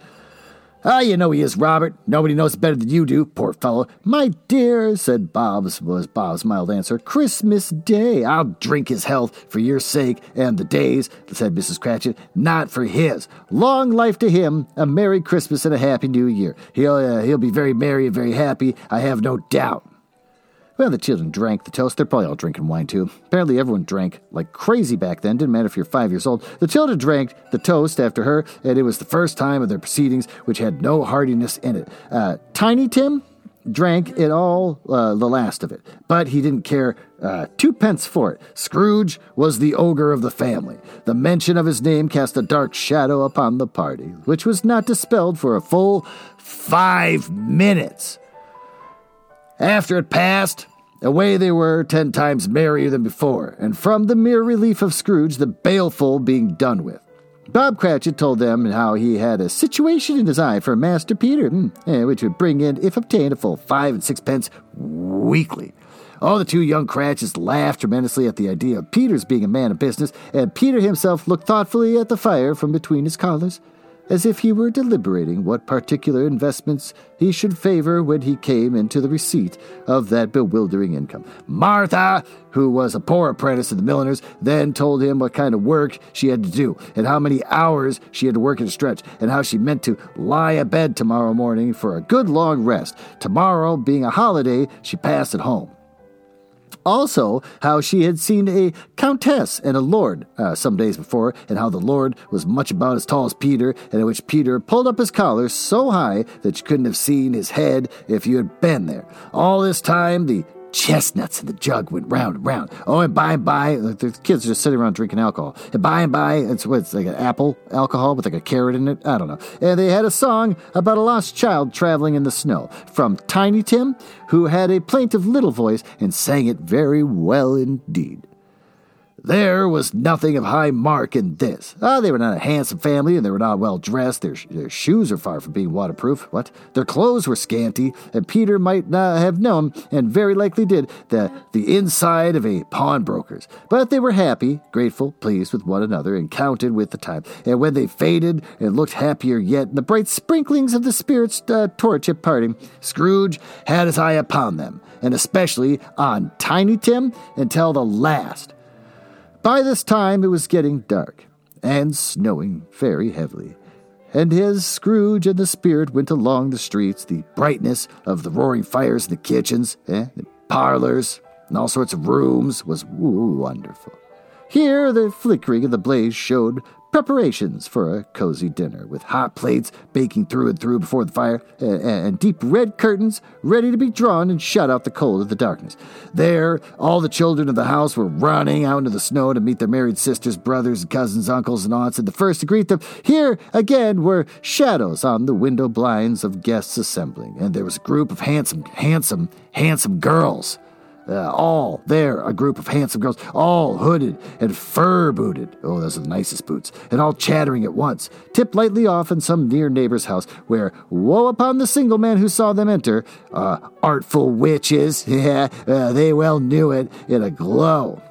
Ah, you know he is, Robert. Nobody knows better than you do, poor fellow. My dear, said Bob's, was Bob's mild answer, Christmas Day. I'll drink his health for your sake and the day's, said Mrs. Cratchit, not for his. Long life to him, a Merry Christmas and a Happy New Year. He'll, uh, he'll be very merry and very happy, I have no doubt. Well, the children drank the toast. They're probably all drinking wine too. Apparently, everyone drank like crazy back then. Didn't matter if you're five years old. The children drank the toast after her, and it was the first time of their proceedings which had no heartiness in it. Uh, Tiny Tim drank it all, uh, the last of it, but he didn't care uh, twopence for it. Scrooge was the ogre of the family. The mention of his name cast a dark shadow upon the party, which was not dispelled for a full five minutes. After it passed, away they were ten times merrier than before, and from the mere relief of Scrooge, the baleful being done with. Bob Cratchit told them how he had a situation in his eye for Master Peter, hmm, eh, which would bring in, if obtained, a full five and sixpence weekly. All the two young Cratchits laughed tremendously at the idea of Peter's being a man of business, and Peter himself looked thoughtfully at the fire from between his collars as if he were deliberating what particular investments he should favor when he came into the receipt of that bewildering income. Martha, who was a poor apprentice of the milliner's, then told him what kind of work she had to do, and how many hours she had to work in a stretch, and how she meant to lie abed tomorrow morning for a good long rest. Tomorrow, being a holiday, she passed at home. Also, how she had seen a countess and a lord uh, some days before, and how the lord was much about as tall as Peter, and in which Peter pulled up his collar so high that you couldn't have seen his head if you had been there. All this time, the chestnuts in the jug went round and round. Oh, and by and by, the kids are just sitting around drinking alcohol. And by and by, it's like an apple alcohol with like a carrot in it. I don't know. And they had a song about a lost child traveling in the snow from Tiny Tim, who had a plaintive little voice and sang it very well indeed. There was nothing of high mark in this. Ah, they were not a handsome family, and they were not well dressed. Their, their shoes are far from being waterproof. What? Their clothes were scanty, and Peter might not have known, and very likely did, the, the inside of a pawnbroker's. But they were happy, grateful, pleased with one another, and counted with the time. And when they faded and looked happier yet in the bright sprinklings of the spirit's uh, torch at parting, Scrooge had his eye upon them, and especially on Tiny Tim until the last. By this time it was getting dark, and snowing very heavily. And as Scrooge and the spirit went along the streets, the brightness of the roaring fires in the kitchens, eh, the parlors, and all sorts of rooms was wonderful. Here the flickering of the blaze showed preparations for a cozy dinner, with hot plates baking through and through before the fire, and, and, deep red curtains ready to be drawn and shut out the cold of the darkness. There, all the children of the house were running out into the snow to meet their married sisters, brothers, cousins, uncles, and aunts, and the first to greet them. Here, again, were shadows on the window blinds of guests assembling, and there was a group of handsome, handsome, handsome girls uh, all there, a group of handsome girls, all hooded and fur booted. Oh, those are the nicest boots. And all chattering at once, tipped lightly off in some near neighbor's house, where woe upon the single man who saw them enter. Uh, artful witches, yeah, uh, they well knew it in a glow.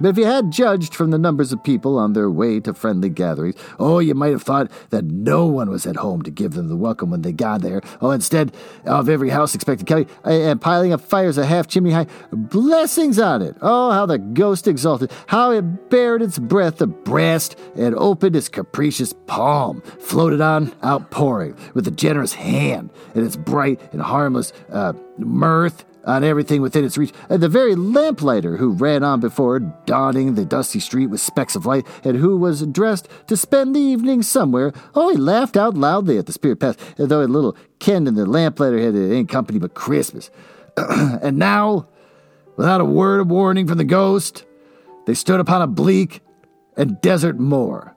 But if you had judged from the numbers of people on their way to friendly gatherings, oh, you might have thought that no one was at home to give them the welcome when they got there. Oh, instead of every house expecting Kelly and piling up fires a half chimney high, blessings on it. Oh, how the ghost exulted, how it bared its breath abreast and opened its capricious palm, floated on, outpouring with a generous hand, and its bright and harmless uh, mirth on everything within its reach. And the very lamplighter who ran on before, dotting the dusty street with specks of light, and who was dressed to spend the evening somewhere, he laughed out loudly at the spirit path, though a little Ken and the lamplighter had it ain't company but Christmas. and now, without a word of warning from the ghost, they stood upon a bleak and desert moor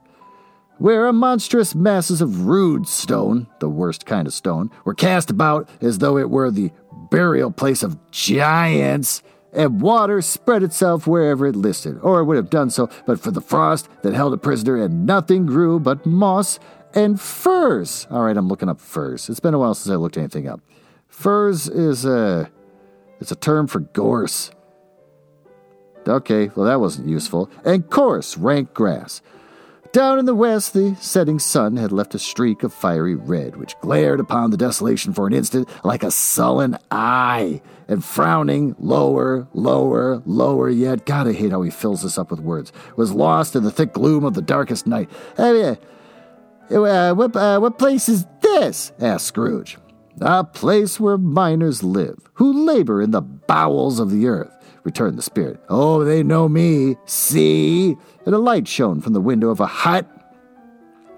where a monstrous masses of rude stone, the worst kind of stone, were cast about as though it were the burial place of giants, and water spread itself wherever it listed, or it would have done so but for the frost that held it prisoner, and nothing grew but moss and furze. All right, I'm looking up furze. It's been a while since I looked anything up. Furze is a it's a term for gorse. Okay, well that wasn't useful. And coarse, rank grass. Down in the west, the setting sun had left a streak of fiery red, which glared upon the desolation for an instant like a sullen eye, and frowning lower, lower, lower yet, God, I hate how he fills us up with words, was lost in the thick gloom of the darkest night. Uh, uh, what, uh, what place is this? asked Scrooge. A place where miners live, who labor in the bowels of the earth returned the spirit. Oh, they know me. See? And a light shone from the window of a hut.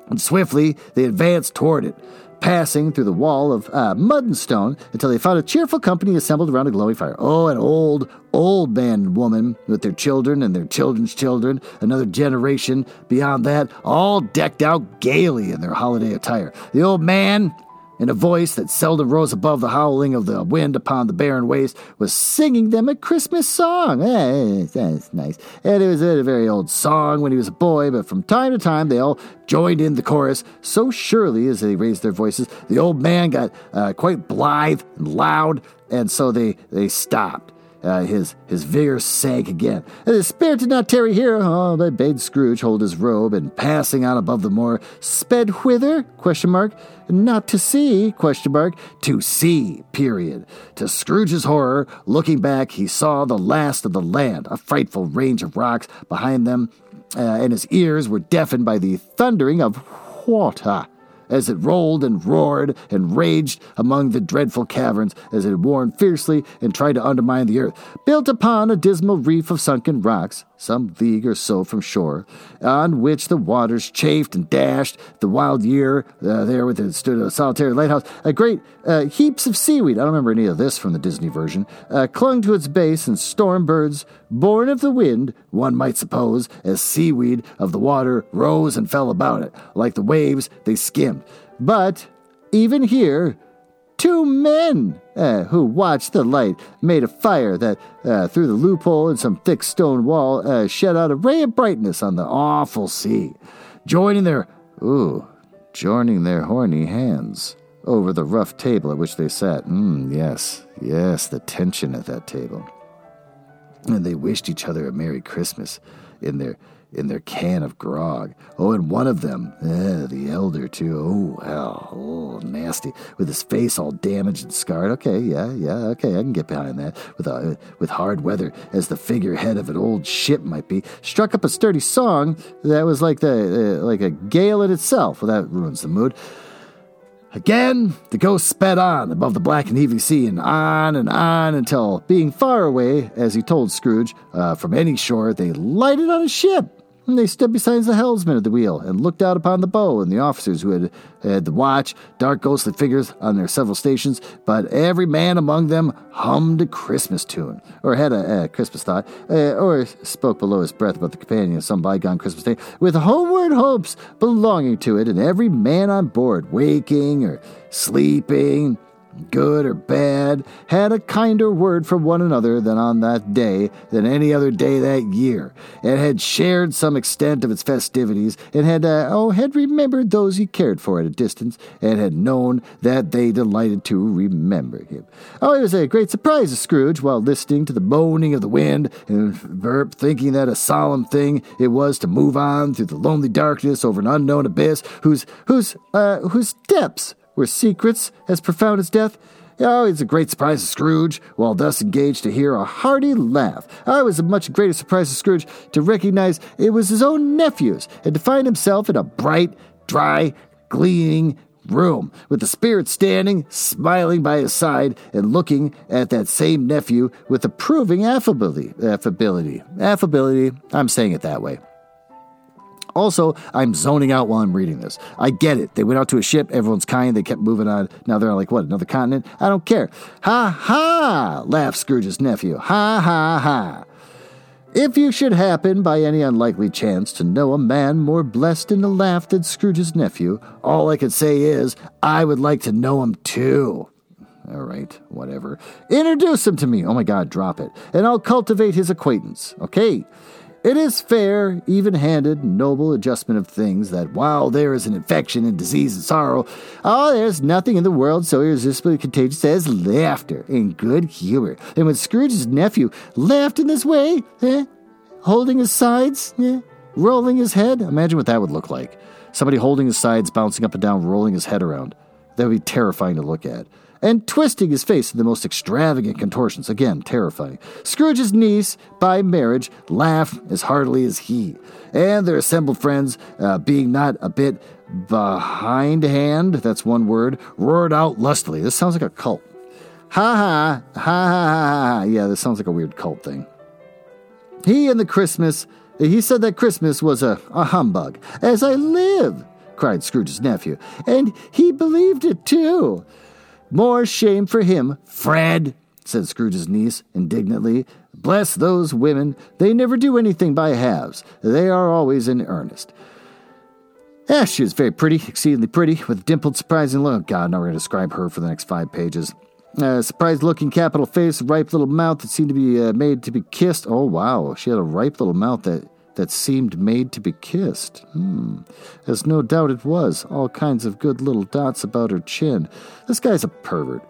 And swiftly they advanced toward it, passing through the wall of uh, mud and stone until they found a cheerful company assembled around a glowing fire. Oh, an old, old man and woman with their children and their children's children, another generation beyond that, all decked out gaily in their holiday attire. The old man in a voice that seldom rose above the howling of the wind upon the barren waste, was singing them a Christmas song. Eh, that's nice. And it was a very old song when he was a boy, but from time to time they all joined in the chorus so surely as they raised their voices. The old man got uh, quite blithe and loud, and so they, they stopped. Uh, his his vigor sank again. The spirit did not tarry here. Oh, but bade Scrooge hold his robe, and passing on above the moor, sped whither? Question mark. Not to see? Question mark. To see. Period. To Scrooge's horror, looking back, he saw the last of the land, a frightful range of rocks behind them, uh, and his ears were deafened by the thundering of water as it rolled and roared and raged among the dreadful caverns as it warred fiercely and tried to undermine the earth, built upon a dismal reef of sunken rocks, some league or so from shore, on which the waters chafed and dashed. The wild year uh, there with it stood a solitary lighthouse. A great uh, heaps of seaweed, I don't remember any of this from the Disney version, uh, clung to its base, and storm birds, born of the wind, one might suppose, as seaweed of the water, rose and fell about it. Like the waves, they skimmed. But even here, two men uh, who watched the light made a fire that, uh, through the loophole in some thick stone wall, uh, shed out a ray of brightness on the awful sea, joining their, ooh, joining their horny hands over the rough table at which they sat. Mm, yes, yes, the tension at that table. And they wished each other a Merry Christmas in their in their can of grog. Oh, and one of them, eh, the elder too. Oh, well, oh, nasty, with his face all damaged and scarred. Okay, yeah, yeah, okay, I can get behind that. With uh, with hard weather as the figurehead of an old ship might be, struck up a sturdy song that was like the uh, like a gale in itself. Well, that ruins the mood. Again, the ghost sped on above the black and heaving sea, and on and on until, being far away, as he told Scrooge, uh, from any shore, they lighted on a ship. And they stood beside the helmsman at the wheel and looked out upon the bow and the officers who had had the watch, dark ghostly figures on their several stations, but every man among them hummed a Christmas tune, or had a, a Christmas thought, uh, or spoke below his breath about the companion of some bygone Christmas day, with homeward hopes belonging to it, and every man on board, waking or sleeping, good or bad, had a kinder word for one another than on that day than any other day that year, and had shared some extent of its festivities, and had uh, oh had remembered those he cared for at a distance, and had known that they delighted to remember him. Oh, it was a great surprise to Scrooge while listening to the moaning of the wind, and Verp thinking that a solemn thing it was to move on through the lonely darkness over an unknown abyss, whose whose uh, whose depths were secrets as profound as death? Oh, it's a great surprise to Scrooge, while thus engaged to hear a hearty laugh. Oh, it was a much greater surprise to Scrooge to recognize it was his own nephew's, and to find himself in a bright, dry, gleaming room, with the spirit standing, smiling by his side, and looking at that same nephew with approving affability. Affability. Affability. I'm saying it that way. Also, I'm zoning out while I'm reading this. I get it. They went out to a ship, everyone's kind, they kept moving on. Now they're like, what, another continent? I don't care. Ha ha! laughed Scrooge's nephew. Ha ha ha. If you should happen, by any unlikely chance, to know a man more blessed in the laugh than Scrooge's nephew, all I could say is, I would like to know him too. All right, whatever. Introduce him to me. Oh my God, drop it. And I'll cultivate his acquaintance. Okay? It is fair, even handed, noble adjustment of things that while there is an infection and disease and sorrow, oh, there's nothing in the world so irresistibly contagious as laughter and good humor. And when Scrooge's nephew laughed in this way, eh, holding his sides, eh, rolling his head, imagine what that would look like. Somebody holding his sides, bouncing up and down, rolling his head around. That would be terrifying to look at and twisting his face in the most extravagant contortions. Again, terrifying. Scrooge's niece, by marriage, laughed as heartily as he, and their assembled friends, uh, being not a bit behindhand, that's one word, roared out lustily. This sounds like a cult. Ha ha, ha ha ha ha. Yeah, this sounds like a weird cult thing. He and the Christmas, he said that Christmas was a, a humbug. As I live, cried Scrooge's nephew, and he believed it too. More shame for him, Fred, said Scrooge's niece indignantly. Bless those women. They never do anything by halves. They are always in earnest. Ah, she was very pretty, exceedingly pretty, with dimpled, surprising look. God, now we're going to describe her for the next five pages. Uh, surprised looking capital face, ripe little mouth that seemed to be uh, made to be kissed. Oh, wow. She had a ripe little mouth that that seemed made to be kissed. Hmm. As no doubt it was, all kinds of good little dots about her chin. This guy's a pervert.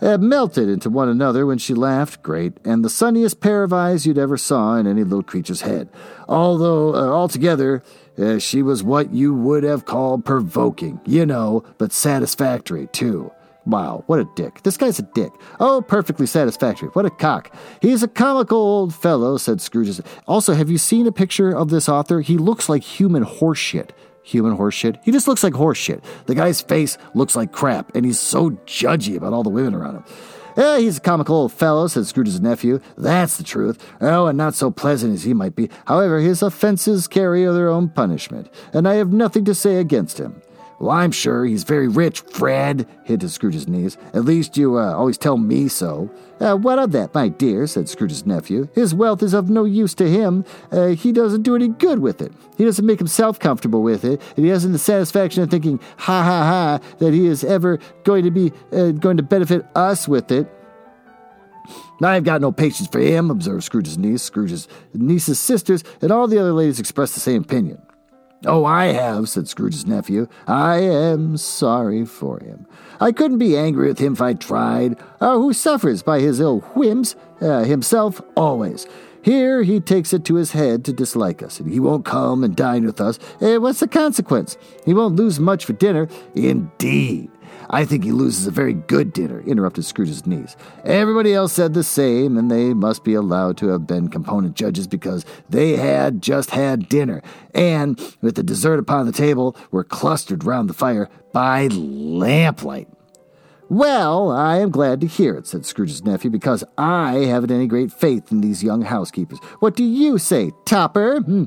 Uh, melted into one another when she laughed, great, and the sunniest pair of eyes you'd ever saw in any little creature's head. Although, uh, altogether, uh, she was what you would have called provoking, you know, but satisfactory, too. Wow, what a dick. This guy's a dick. Oh, perfectly satisfactory. What a cock. He's a comical old fellow, said Scrooge. Also, have you seen a picture of this author? He looks like human horseshit. Human horseshit? He just looks like horseshit. The guy's face looks like crap, and he's so judgy about all the women around him. Yeah, he's a comical old fellow, said Scrooge's nephew. That's the truth. Oh, and not so pleasant as he might be. However, his offenses carry their own punishment, and I have nothing to say against him. Well, I'm sure he's very rich, Fred, hinted Scrooge's niece. At least you uh, always tell me so. Uh, what of that, my dear, said Scrooge's nephew. His wealth is of no use to him. Uh, he doesn't do any good with it. He doesn't make himself comfortable with it, and he hasn't the satisfaction of thinking, ha ha ha, that he is ever going to be uh, going to benefit us with it. I've got no patience for him, observed Scrooge's niece, Scrooge's niece's sisters, and all the other ladies expressed the same opinion. Oh, I have, said Scrooge's nephew. I am sorry for him. I couldn't be angry with him if I tried. Uh, who suffers by his ill whims? Uh, himself, always. Here he takes it to his head to dislike us, and he won't come and dine with us. Uh, what's the consequence? He won't lose much for dinner. Indeed. I think he loses a very good dinner, interrupted Scrooge's niece. Everybody else said the same, and they must be allowed to have been component judges because they had just had dinner, and, with the dessert upon the table, were clustered round the fire by lamplight. Well, I am glad to hear it, said Scrooge's nephew, because I haven't any great faith in these young housekeepers. What do you say, Topper? Hmm.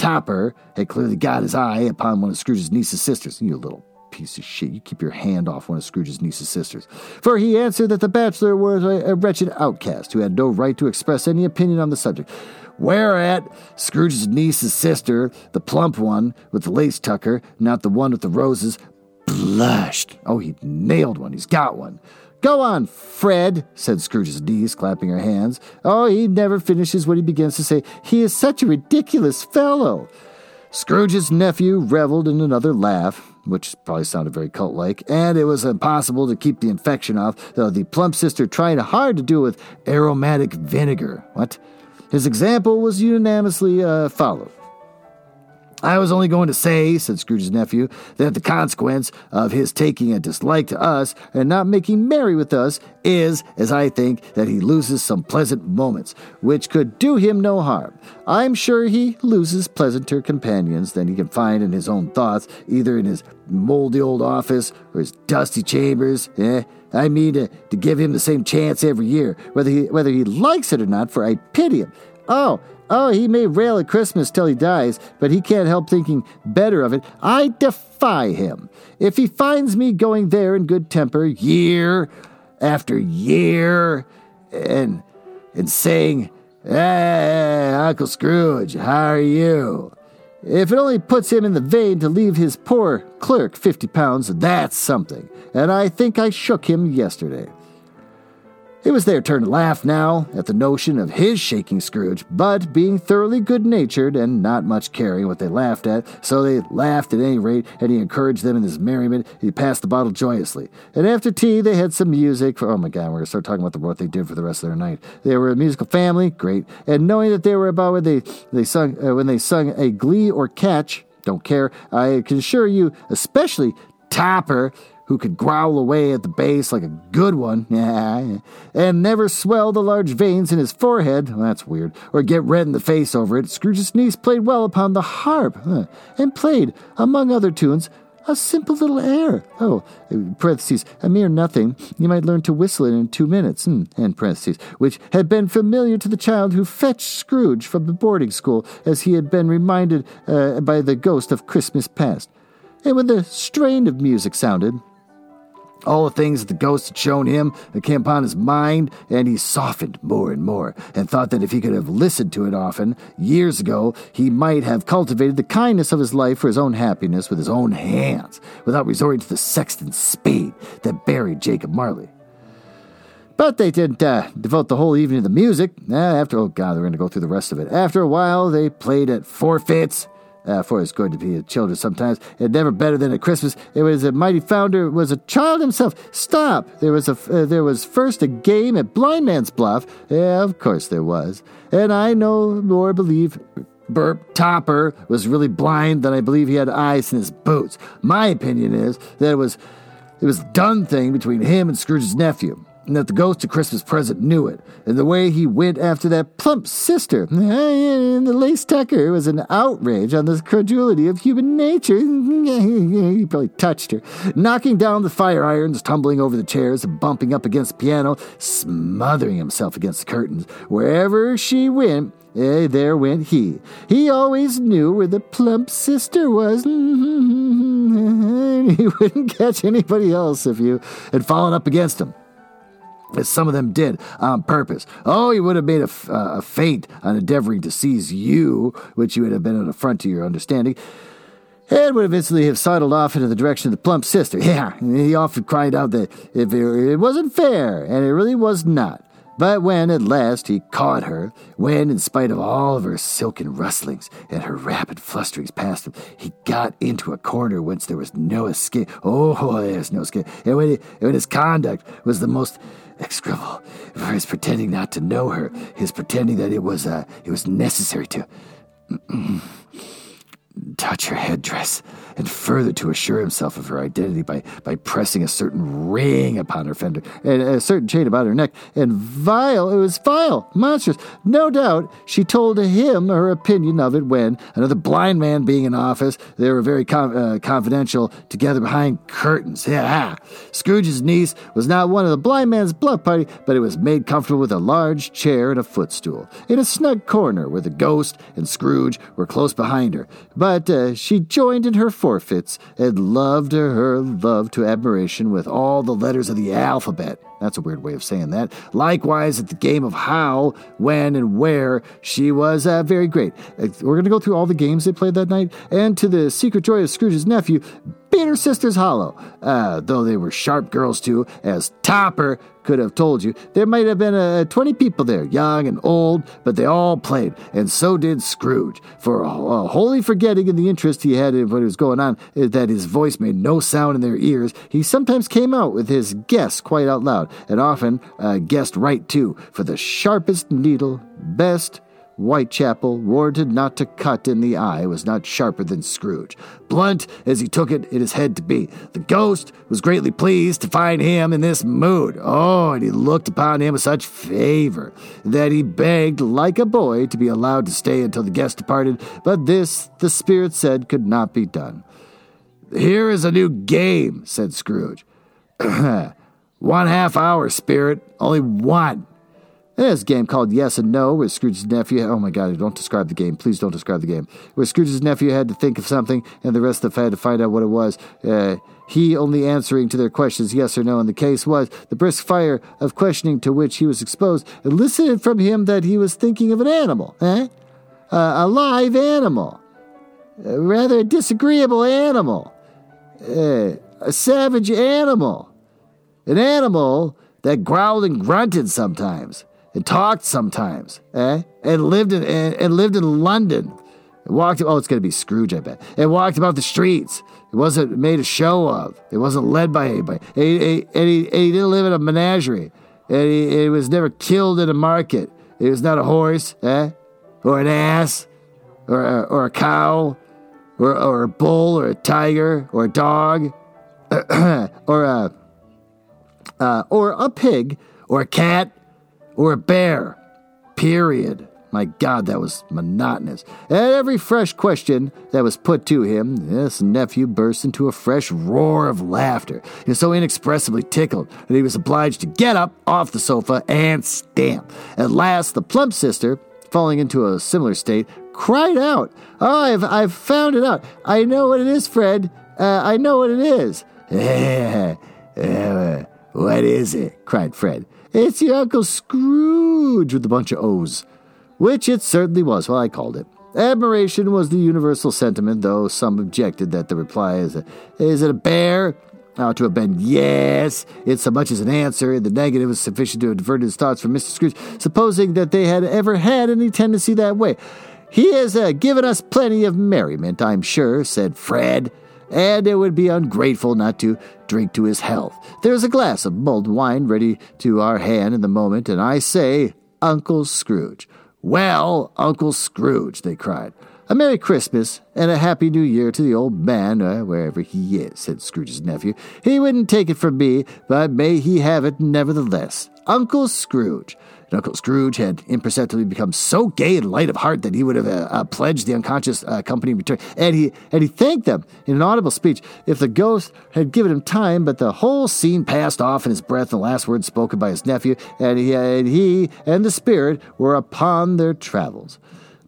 Topper had clearly got his eye upon one of Scrooge's niece's sisters. You little piece of shit. You keep your hand off one of Scrooge's niece's sisters. For he answered that the bachelor was a, a wretched outcast who had no right to express any opinion on the subject. Whereat Scrooge's niece's sister, the plump one with the lace tucker, not the one with the roses, blushed. Oh, he nailed one. He's got one. Go on, Fred, said Scrooge's niece, clapping her hands. Oh, he never finishes what he begins to say. He is such a ridiculous fellow. Scrooge's nephew reveled in another laugh, which probably sounded very cult like, and it was impossible to keep the infection off, though the plump sister tried hard to do it with aromatic vinegar. What? His example was unanimously uh, followed. I was only going to say, said Scrooge's nephew, that the consequence of his taking a dislike to us and not making merry with us is, as I think, that he loses some pleasant moments, which could do him no harm. I'm sure he loses pleasanter companions than he can find in his own thoughts, either in his moldy old office or his dusty chambers. Eh? I mean to, to give him the same chance every year, whether he whether he likes it or not, for I pity him. Oh, Oh, he may rail at Christmas till he dies, but he can't help thinking better of it. I defy him. If he finds me going there in good temper year after year and and saying, Hey, Uncle Scrooge, how are you? If it only puts him in the vein to leave his poor clerk fifty pounds, that's something. And I think I shook him yesterday. It was their turn to laugh now at the notion of his shaking Scrooge, but being thoroughly good natured and not much caring what they laughed at, so they laughed at any rate, and he encouraged them in his merriment. He passed the bottle joyously. And after tea, they had some music. For, oh my God, we're going to start talking about the, what they did for the rest of their night. They were a musical family, great. And knowing that they were about when they, they sung, uh, when they sung a glee or catch, don't care. I can assure you, especially Topper, who could growl away at the bass like a good one, and never swell the large veins in his forehead, that's weird, or get red in the face over it, Scrooge's niece played well upon the harp, and played, among other tunes, a simple little air. Oh, parentheses, a mere nothing. You might learn to whistle it in two minutes, hmm, end parentheses, which had been familiar to the child who fetched Scrooge from the boarding school, as he had been reminded uh, by the ghost of Christmas past. And when the strain of music sounded, all the things that the ghost had shown him that came upon his mind, and he softened more and more, and thought that if he could have listened to it often, years ago, he might have cultivated the kindness of his life for his own happiness with his own hands, without resorting to the sexton's spade that buried Jacob Marley. But they didn't uh, devote the whole evening to the music. Uh, after, oh God, we're going to go through the rest of it. After a while, they played at forfeits, uh, for it's good to be a children sometimes. It never better than at Christmas. It was a mighty founder was a child himself. Stop! There was a uh, there was first a game at Blind Man's Bluff. Yeah, of course there was. And I no more believe Burp Topper was really blind than I believe he had eyes in his boots. My opinion is that it was it was done thing between him and Scrooge's nephew and that the ghost of Christmas present knew it, and the way he went after that plump sister and the lace tucker was an outrage on the credulity of human nature. he probably touched her, knocking down the fire irons, tumbling over the chairs, bumping up against the piano, smothering himself against the curtains. Wherever she went, Eh, there went he. He always knew where the plump sister was. he wouldn't catch anybody else if you had fallen up against him. As some of them did on purpose. Oh, he would have made a, f- uh, a feint on endeavoring to seize you, which you would have been an affront to your understanding. Ed would have instantly have sidled off into the direction of the plump sister. Yeah, he often cried out that if it, it wasn't fair, and it really was not. But when at last he caught her, when, in spite of all of her silken rustlings and her rapid flusterings past him, he got into a corner whence there was no escape. Oh, there was no escape. And when, he, when his conduct was the most execrable, for his pretending not to know her, his pretending that it was uh, it was necessary to touch her headdress, and further to assure himself of her identity by, by pressing a certain ring upon her fender, and a certain chain about her neck, and vile, it was vile, monstrous. No doubt she told him her opinion of it when, another blind man being in office, they were very com- uh, confidential together behind curtains. Yeah. Scrooge's niece was not one of the blind man's bluff party, but it was made comfortable with a large chair and a footstool, in a snug corner where the ghost and Scrooge were close behind her. But uh, she joined in her forfeits and loved her love to admiration with all the letters of the alphabet. That's a weird way of saying that. Likewise, at the game of how, when, and where, she was uh, very great. Uh, We're going to go through all the games they played that night, and to the secret joy of Scrooge's nephew, beat her sisters hollow. Uh, though they were sharp girls, too, as Topper could have told you. There might have been uh, 20 people there, young and old, but they all played, and so did Scrooge. For uh, wholly forgetting in the interest he had in what was going on, uh, that his voice made no sound in their ears, he sometimes came out with his guess quite out loud, and often uh, guessed right too, for the sharpest needle, best, Whitechapel, warranted not to cut in the eye, was not sharper than Scrooge. Blunt as he took it in his head to be, the ghost was greatly pleased to find him in this mood. Oh, and he looked upon him with such favor that he begged, like a boy, to be allowed to stay until the guest departed. But this, the spirit said, could not be done. Here is a new game, said Scrooge. one half hour, spirit, only one. There's a game called Yes and No, where Scrooge's nephew. Oh my God! Don't describe the game. Please don't describe the game. Where Scrooge's nephew had to think of something, and the rest of them had to find out what it was. Uh, he only answering to their questions yes or no. And the case was the brisk fire of questioning to which he was exposed elicited from him that he was thinking of an animal, eh? Uh, a live animal, Rather a rather disagreeable animal, uh, a savage animal, an animal that growled and grunted sometimes and talked sometimes, eh? And lived in and, and lived in London. And walked. Oh, it's gonna be Scrooge, I bet. And walked about the streets. It wasn't made a show of. It wasn't led by anybody. And he, and he, and he didn't live in a menagerie. And he, he was never killed in a market. He was not a horse, eh? Or an ass, or a, or a cow, or or a bull, or a tiger, or a dog, or a uh, or a pig, or a cat, or a bear. Period. My God, that was monotonous. At every fresh question that was put to him, this nephew burst into a fresh roar of laughter. He was so inexpressibly tickled that he was obliged to get up off the sofa and stamp. At last, the plump sister, falling into a similar state, cried out, Oh, I've, I've found it out. I know what it is, Fred. Uh, I know what it is. Uh, what is it? cried Fred. It's your Uncle Scrooge with a bunch of O's. Which it certainly was, well, I called it. Admiration was the universal sentiment, though some objected that the reply is, a, is it a bear? Ought to have been yes, it's so much as an answer, and the negative was sufficient to divert his thoughts from Mr. Scrooge, supposing that they had ever had any tendency that way. He has uh, given us plenty of merriment, I'm sure, said Fred, and it would be ungrateful not to drink to his health. There's a glass of mulled wine ready to our hand in the moment, and I say, Uncle Scrooge. Well, Uncle Scrooge, they cried. A Merry Christmas and a Happy New Year to the old man, uh, wherever he is, said Scrooge's nephew. He wouldn't take it from me, but may he have it nevertheless. Uncle Scrooge. Uncle Scrooge had imperceptibly become so gay and light of heart that he would have uh, uh, pledged the unconscious uh, company in return. And he, and he thanked them in an audible speech if the ghost had given him time, but the whole scene passed off in his breath, the last words spoken by his nephew, and he, and he and the spirit were upon their travels.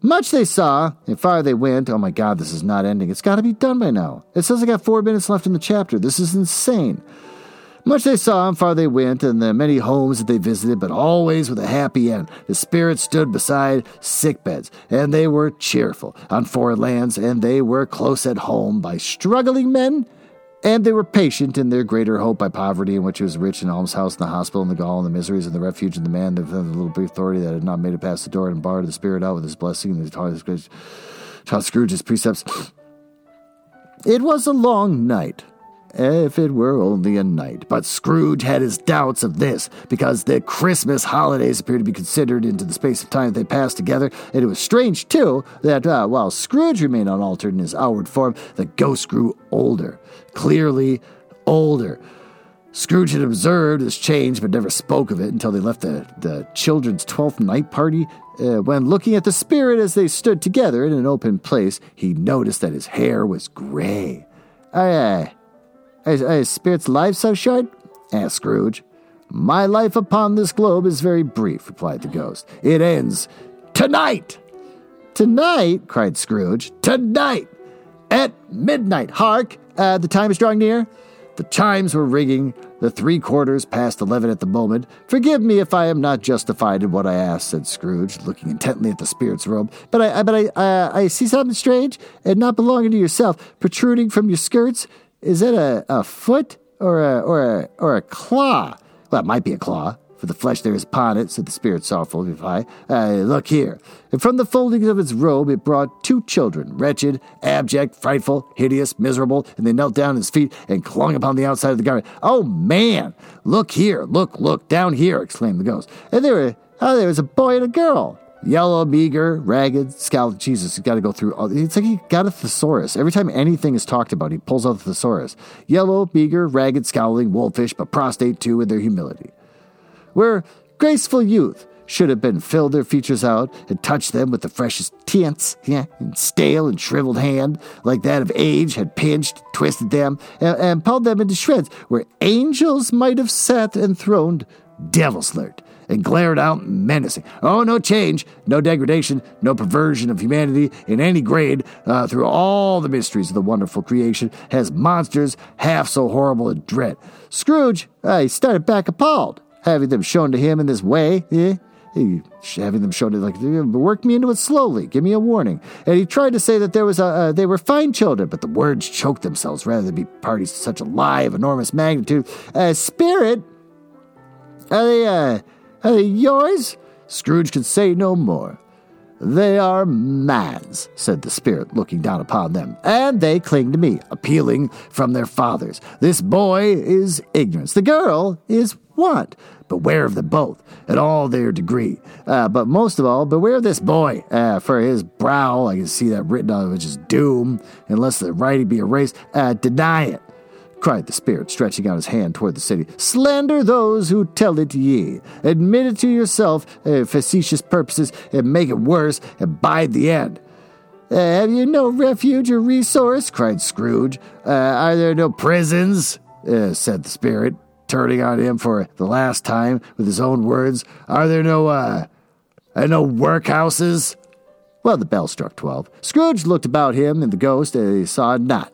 Much they saw, and far they went. Oh my god, this is not ending. It's got to be done by now. It says I got four minutes left in the chapter. This is insane. Much they saw and far they went, and the many homes that they visited, but always with a happy end. The spirits stood beside sick beds, and they were cheerful on foreign lands, and they were close at home by struggling men, and they were patient in their greater hope by poverty, in which was rich in almshouse, and the hospital, and the gall, and the miseries, and the refuge, and the man, the, the little brief authority that had not made it past the door, and barred the spirit out with his blessing, and taught, taught Scrooge precepts. It was a long night if it were only a night. But Scrooge had his doubts of this, because the Christmas holidays appeared to be considered into the space of time they passed together, and it was strange, too, that uh, while Scrooge remained unaltered in his outward form, the ghost grew older, clearly older. Scrooge had observed this change but never spoke of it until they left the, the children's twelfth night party. Uh, when looking at the spirit as they stood together in an open place, he noticed that his hair was gray. Uh, is, is Spirit's life so short? asked Scrooge. My life upon this globe is very brief, replied the ghost. It ends tonight. Tonight? cried Scrooge. Tonight! At midnight. Hark! Uh, the time is drawing near. The chimes were ringing, the three quarters past eleven at the moment. Forgive me if I am not justified in what I ask, said Scrooge, looking intently at the spirit's robe. But I, I but I, uh, I see something strange and not belonging to yourself, protruding from your skirts. Is it a, a foot or a, or a, or a claw? Well, it might be a claw, for the flesh there is upon it, said the spirit sorrowfully. Uh, look here. And from the foldings of its robe it brought two children, wretched, abject, frightful, hideous, miserable, and they knelt down at his feet and clung upon the outside of the garment. Oh, man! Look here, look, look, down here, exclaimed the ghost. And there were, oh, there was a boy and a girl. Yellow, meager, ragged, scowled. Jesus, got to go through all. It's like he got a thesaurus. Every time anything is talked about, he pulls out the thesaurus. Yellow, meager, ragged, scowling, wolfish, but prostate too in their humility. Where graceful youth should have been filled their features out and touched them with the freshest tints, yeah, and stale and shriveled hand, like that of age, had pinched, twisted them, and, and pulled them into shreds, where angels might have sat enthroned, devils lurked and glared out menacing. Oh, no change, no degradation, no perversion of humanity in any grade uh, through all the mysteries of the wonderful creation has monsters half so horrible and dread. Scrooge, uh, he started back appalled, having them shown to him in this way. Eh? Having them shown it like work me into it slowly give me a warning and he tried to say that there was a uh, they were fine children but the words choked themselves rather than be parties to such a lie of enormous magnitude uh, spirit are they uh they yours? Scrooge could say no more. They are man's, said the spirit, looking down upon them, and they cling to me, appealing from their fathers. This boy is ignorance, the girl is want. Beware of them both, at all their degree. Uh, but most of all, beware of this boy, uh, for his brow, I can see that written on it, which is doom, unless the writing be erased. Uh, deny it cried the spirit, stretching out his hand toward the city. Slander those who tell it ye. Admit it to yourself, uh, facetious purposes, and make it worse, and bide the end. Uh, have you no refuge or resource? cried Scrooge. Uh, are there no prisons? Uh, said the spirit, turning on him for the last time with his own words. Are there no, uh, no workhouses? Well, the bell struck twelve. Scrooge looked about him and the ghost, and he saw not.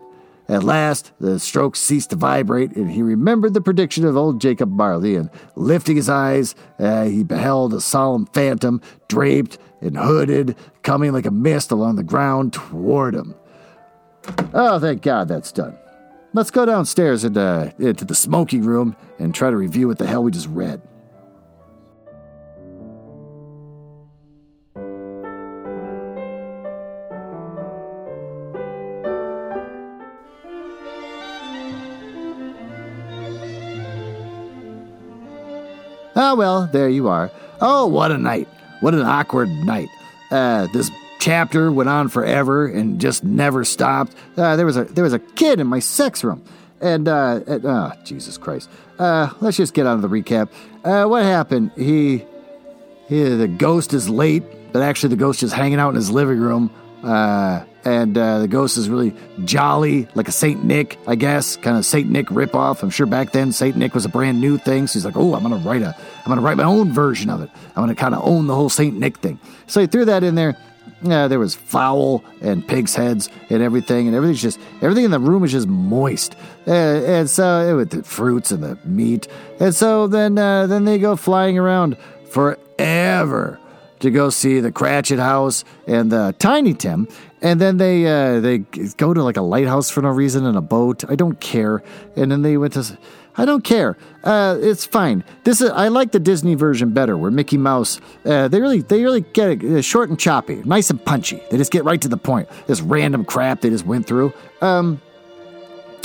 At last, the strokes ceased to vibrate, and he remembered the prediction of old Jacob Marley, and lifting his eyes, uh, he beheld a solemn phantom, draped and hooded, coming like a mist along the ground toward him. Oh, thank God that's done. Let's go downstairs and, uh, into the smoking room and try to review what the hell we just read. Ah, well, there you are. Oh, what a night. What an awkward night. Uh, this chapter went on forever and just never stopped. Uh, there was a there was a kid in my sex room, and uh, oh, Jesus Christ. Uh, let's just get on to the recap. Uh, what happened? He, he, the ghost is late, but actually the ghost is hanging out in his living room. Uh, and uh, the ghost is really jolly, like a Saint Nick, I guess, kind of Saint Nick ripoff. I'm sure back then Saint Nick was a brand new thing, so he's like, "Oh, I'm gonna write a, I'm gonna write my own version of it. I'm gonna kind of own the whole Saint Nick thing." So he threw that in there, Uh, there was fowl and pig's heads and everything, and everything's just everything in the room is just moist, uh, and so it with the fruits and the meat, and so then uh, then they go flying around forever to go see the Cratchit House and the Tiny Tim, and then they uh, they go to like a lighthouse for no reason in a boat. I don't care, and then they went to. I don't care. Uh, it's fine. This is I like the Disney version better, where Mickey Mouse uh, they really they really get it uh, short and choppy, nice and punchy. They just get right to the point. This random crap they just went through. Um,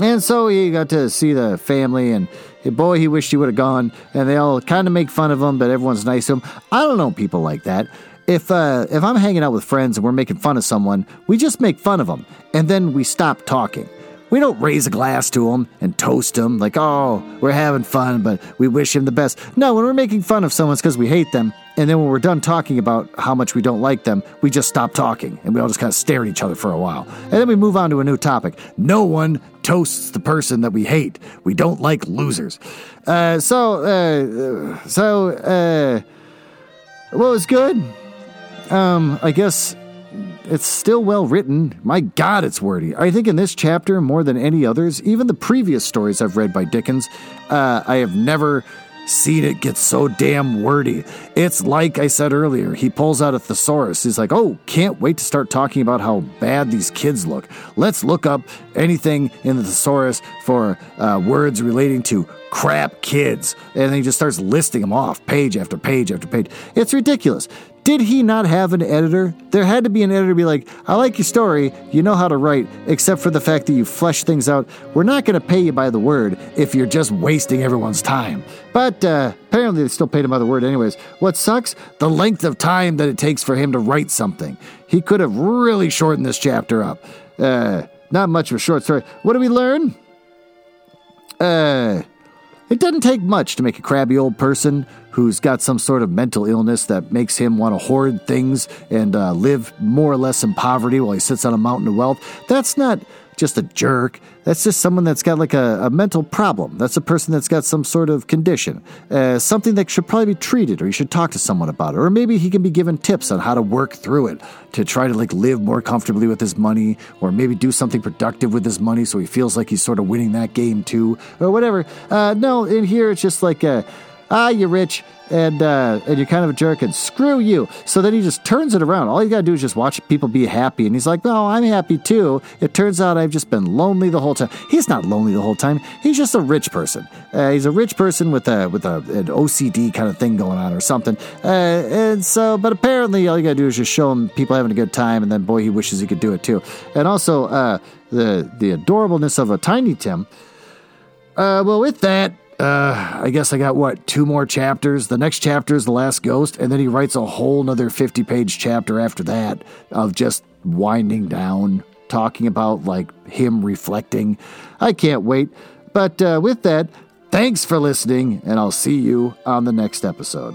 and so he got to see the family, and boy, he wished he would have gone. And they all kind of make fun of him, but everyone's nice to him. I don't know people like that. If uh, if I'm hanging out with friends and we're making fun of someone, we just make fun of them, and then we stop talking. We don't raise a glass to them and toast them like, oh, we're having fun, but we wish him the best. No, when we're making fun of someone, it's because we hate them. And then when we're done talking about how much we don't like them, we just stop talking and we all just kind of stare at each other for a while. And then we move on to a new topic. No one toasts the person that we hate. We don't like losers. Uh, so, uh, so, uh, well, it's good. Um, I guess it's still well written. My God, it's wordy. I think in this chapter, more than any others, even the previous stories I've read by Dickens, uh, I have never seen it get so damn wordy. It's like I said earlier, he pulls out a thesaurus. He's like, oh, can't wait to start talking about how bad these kids look. Let's look up anything in the thesaurus for uh, words relating to crap kids. And he just starts listing them off, page after page after page. It's ridiculous. Did he not have an editor? There had to be an editor to be like, I like your story, you know how to write, except for the fact that you flesh things out. We're not going to pay you by the word if you're just wasting everyone's time. But uh, apparently they still paid him by the word anyways. What sucks? The length of time that it takes for him to write something. He could have really shortened this chapter up. Uh, not much of a short story. What do we learn? Uh, it doesn't take much to make a crabby old person who's got some sort of mental illness that makes him want to hoard things and uh, live more or less in poverty while he sits on a mountain of wealth. That's not just a jerk. That's just someone that's got like a, a mental problem. That's a person that's got some sort of condition, uh, something that should probably be treated, or you should talk to someone about it, or maybe he can be given tips on how to work through it to try to like live more comfortably with his money, or maybe do something productive with his money so he feels like he's sort of winning that game too, or whatever. Uh, no, in here it's just like a ah, you're rich and uh, and you're kind of a jerk and screw you. So then he just turns it around. All you gotta do is just watch people be happy, and he's like, no, I'm happy too. It turns out I've just been lonely the whole time. He's not lonely the whole time. He's just a rich person. Uh, he's a rich person with a with a, an OCD kind of thing going on or something. Uh, and so, but apparently, all you gotta do is just show him people having a good time, and then boy, he wishes he could do it too. And also, uh, the the adorableness of a Tiny Tim. Uh, well, with that, uh, I guess I got what two more chapters. The next chapter is the last ghost, and then he writes a whole nother fifty-page chapter after that of just winding down, talking about like him reflecting. I can't wait. But uh, with that, thanks for listening, and I'll see you on the next episode.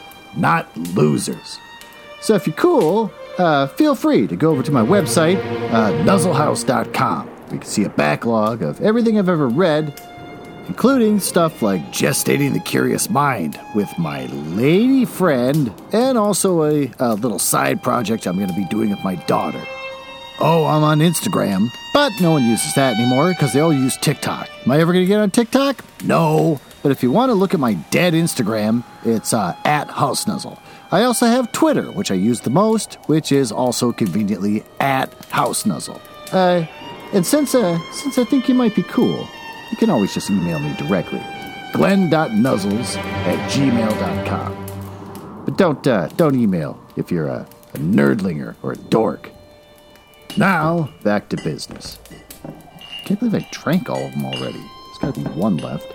not losers. So if you're cool, uh, feel free to go over to my website, uh, nuzzlehouse.com. You can see a backlog of everything I've ever read, including stuff like Gestating the Curious Mind with my lady friend, and also a, a little side project I'm going to be doing with my daughter. Oh, I'm on Instagram, but no one uses that anymore because they all use TikTok. Am I ever going to get on TikTok? No. But if you want to look at my dead Instagram, it's uh, at House I also have Twitter, which I use the most, which is also conveniently at House Uh, and since uh, since I think you might be cool, you can always just email me directly. Glenn.nuzzles at gmail.com. But don't uh, don't email if you're a, a nerdlinger or a dork. Now, back to business. can't believe I drank all of them already. There's got to be one left.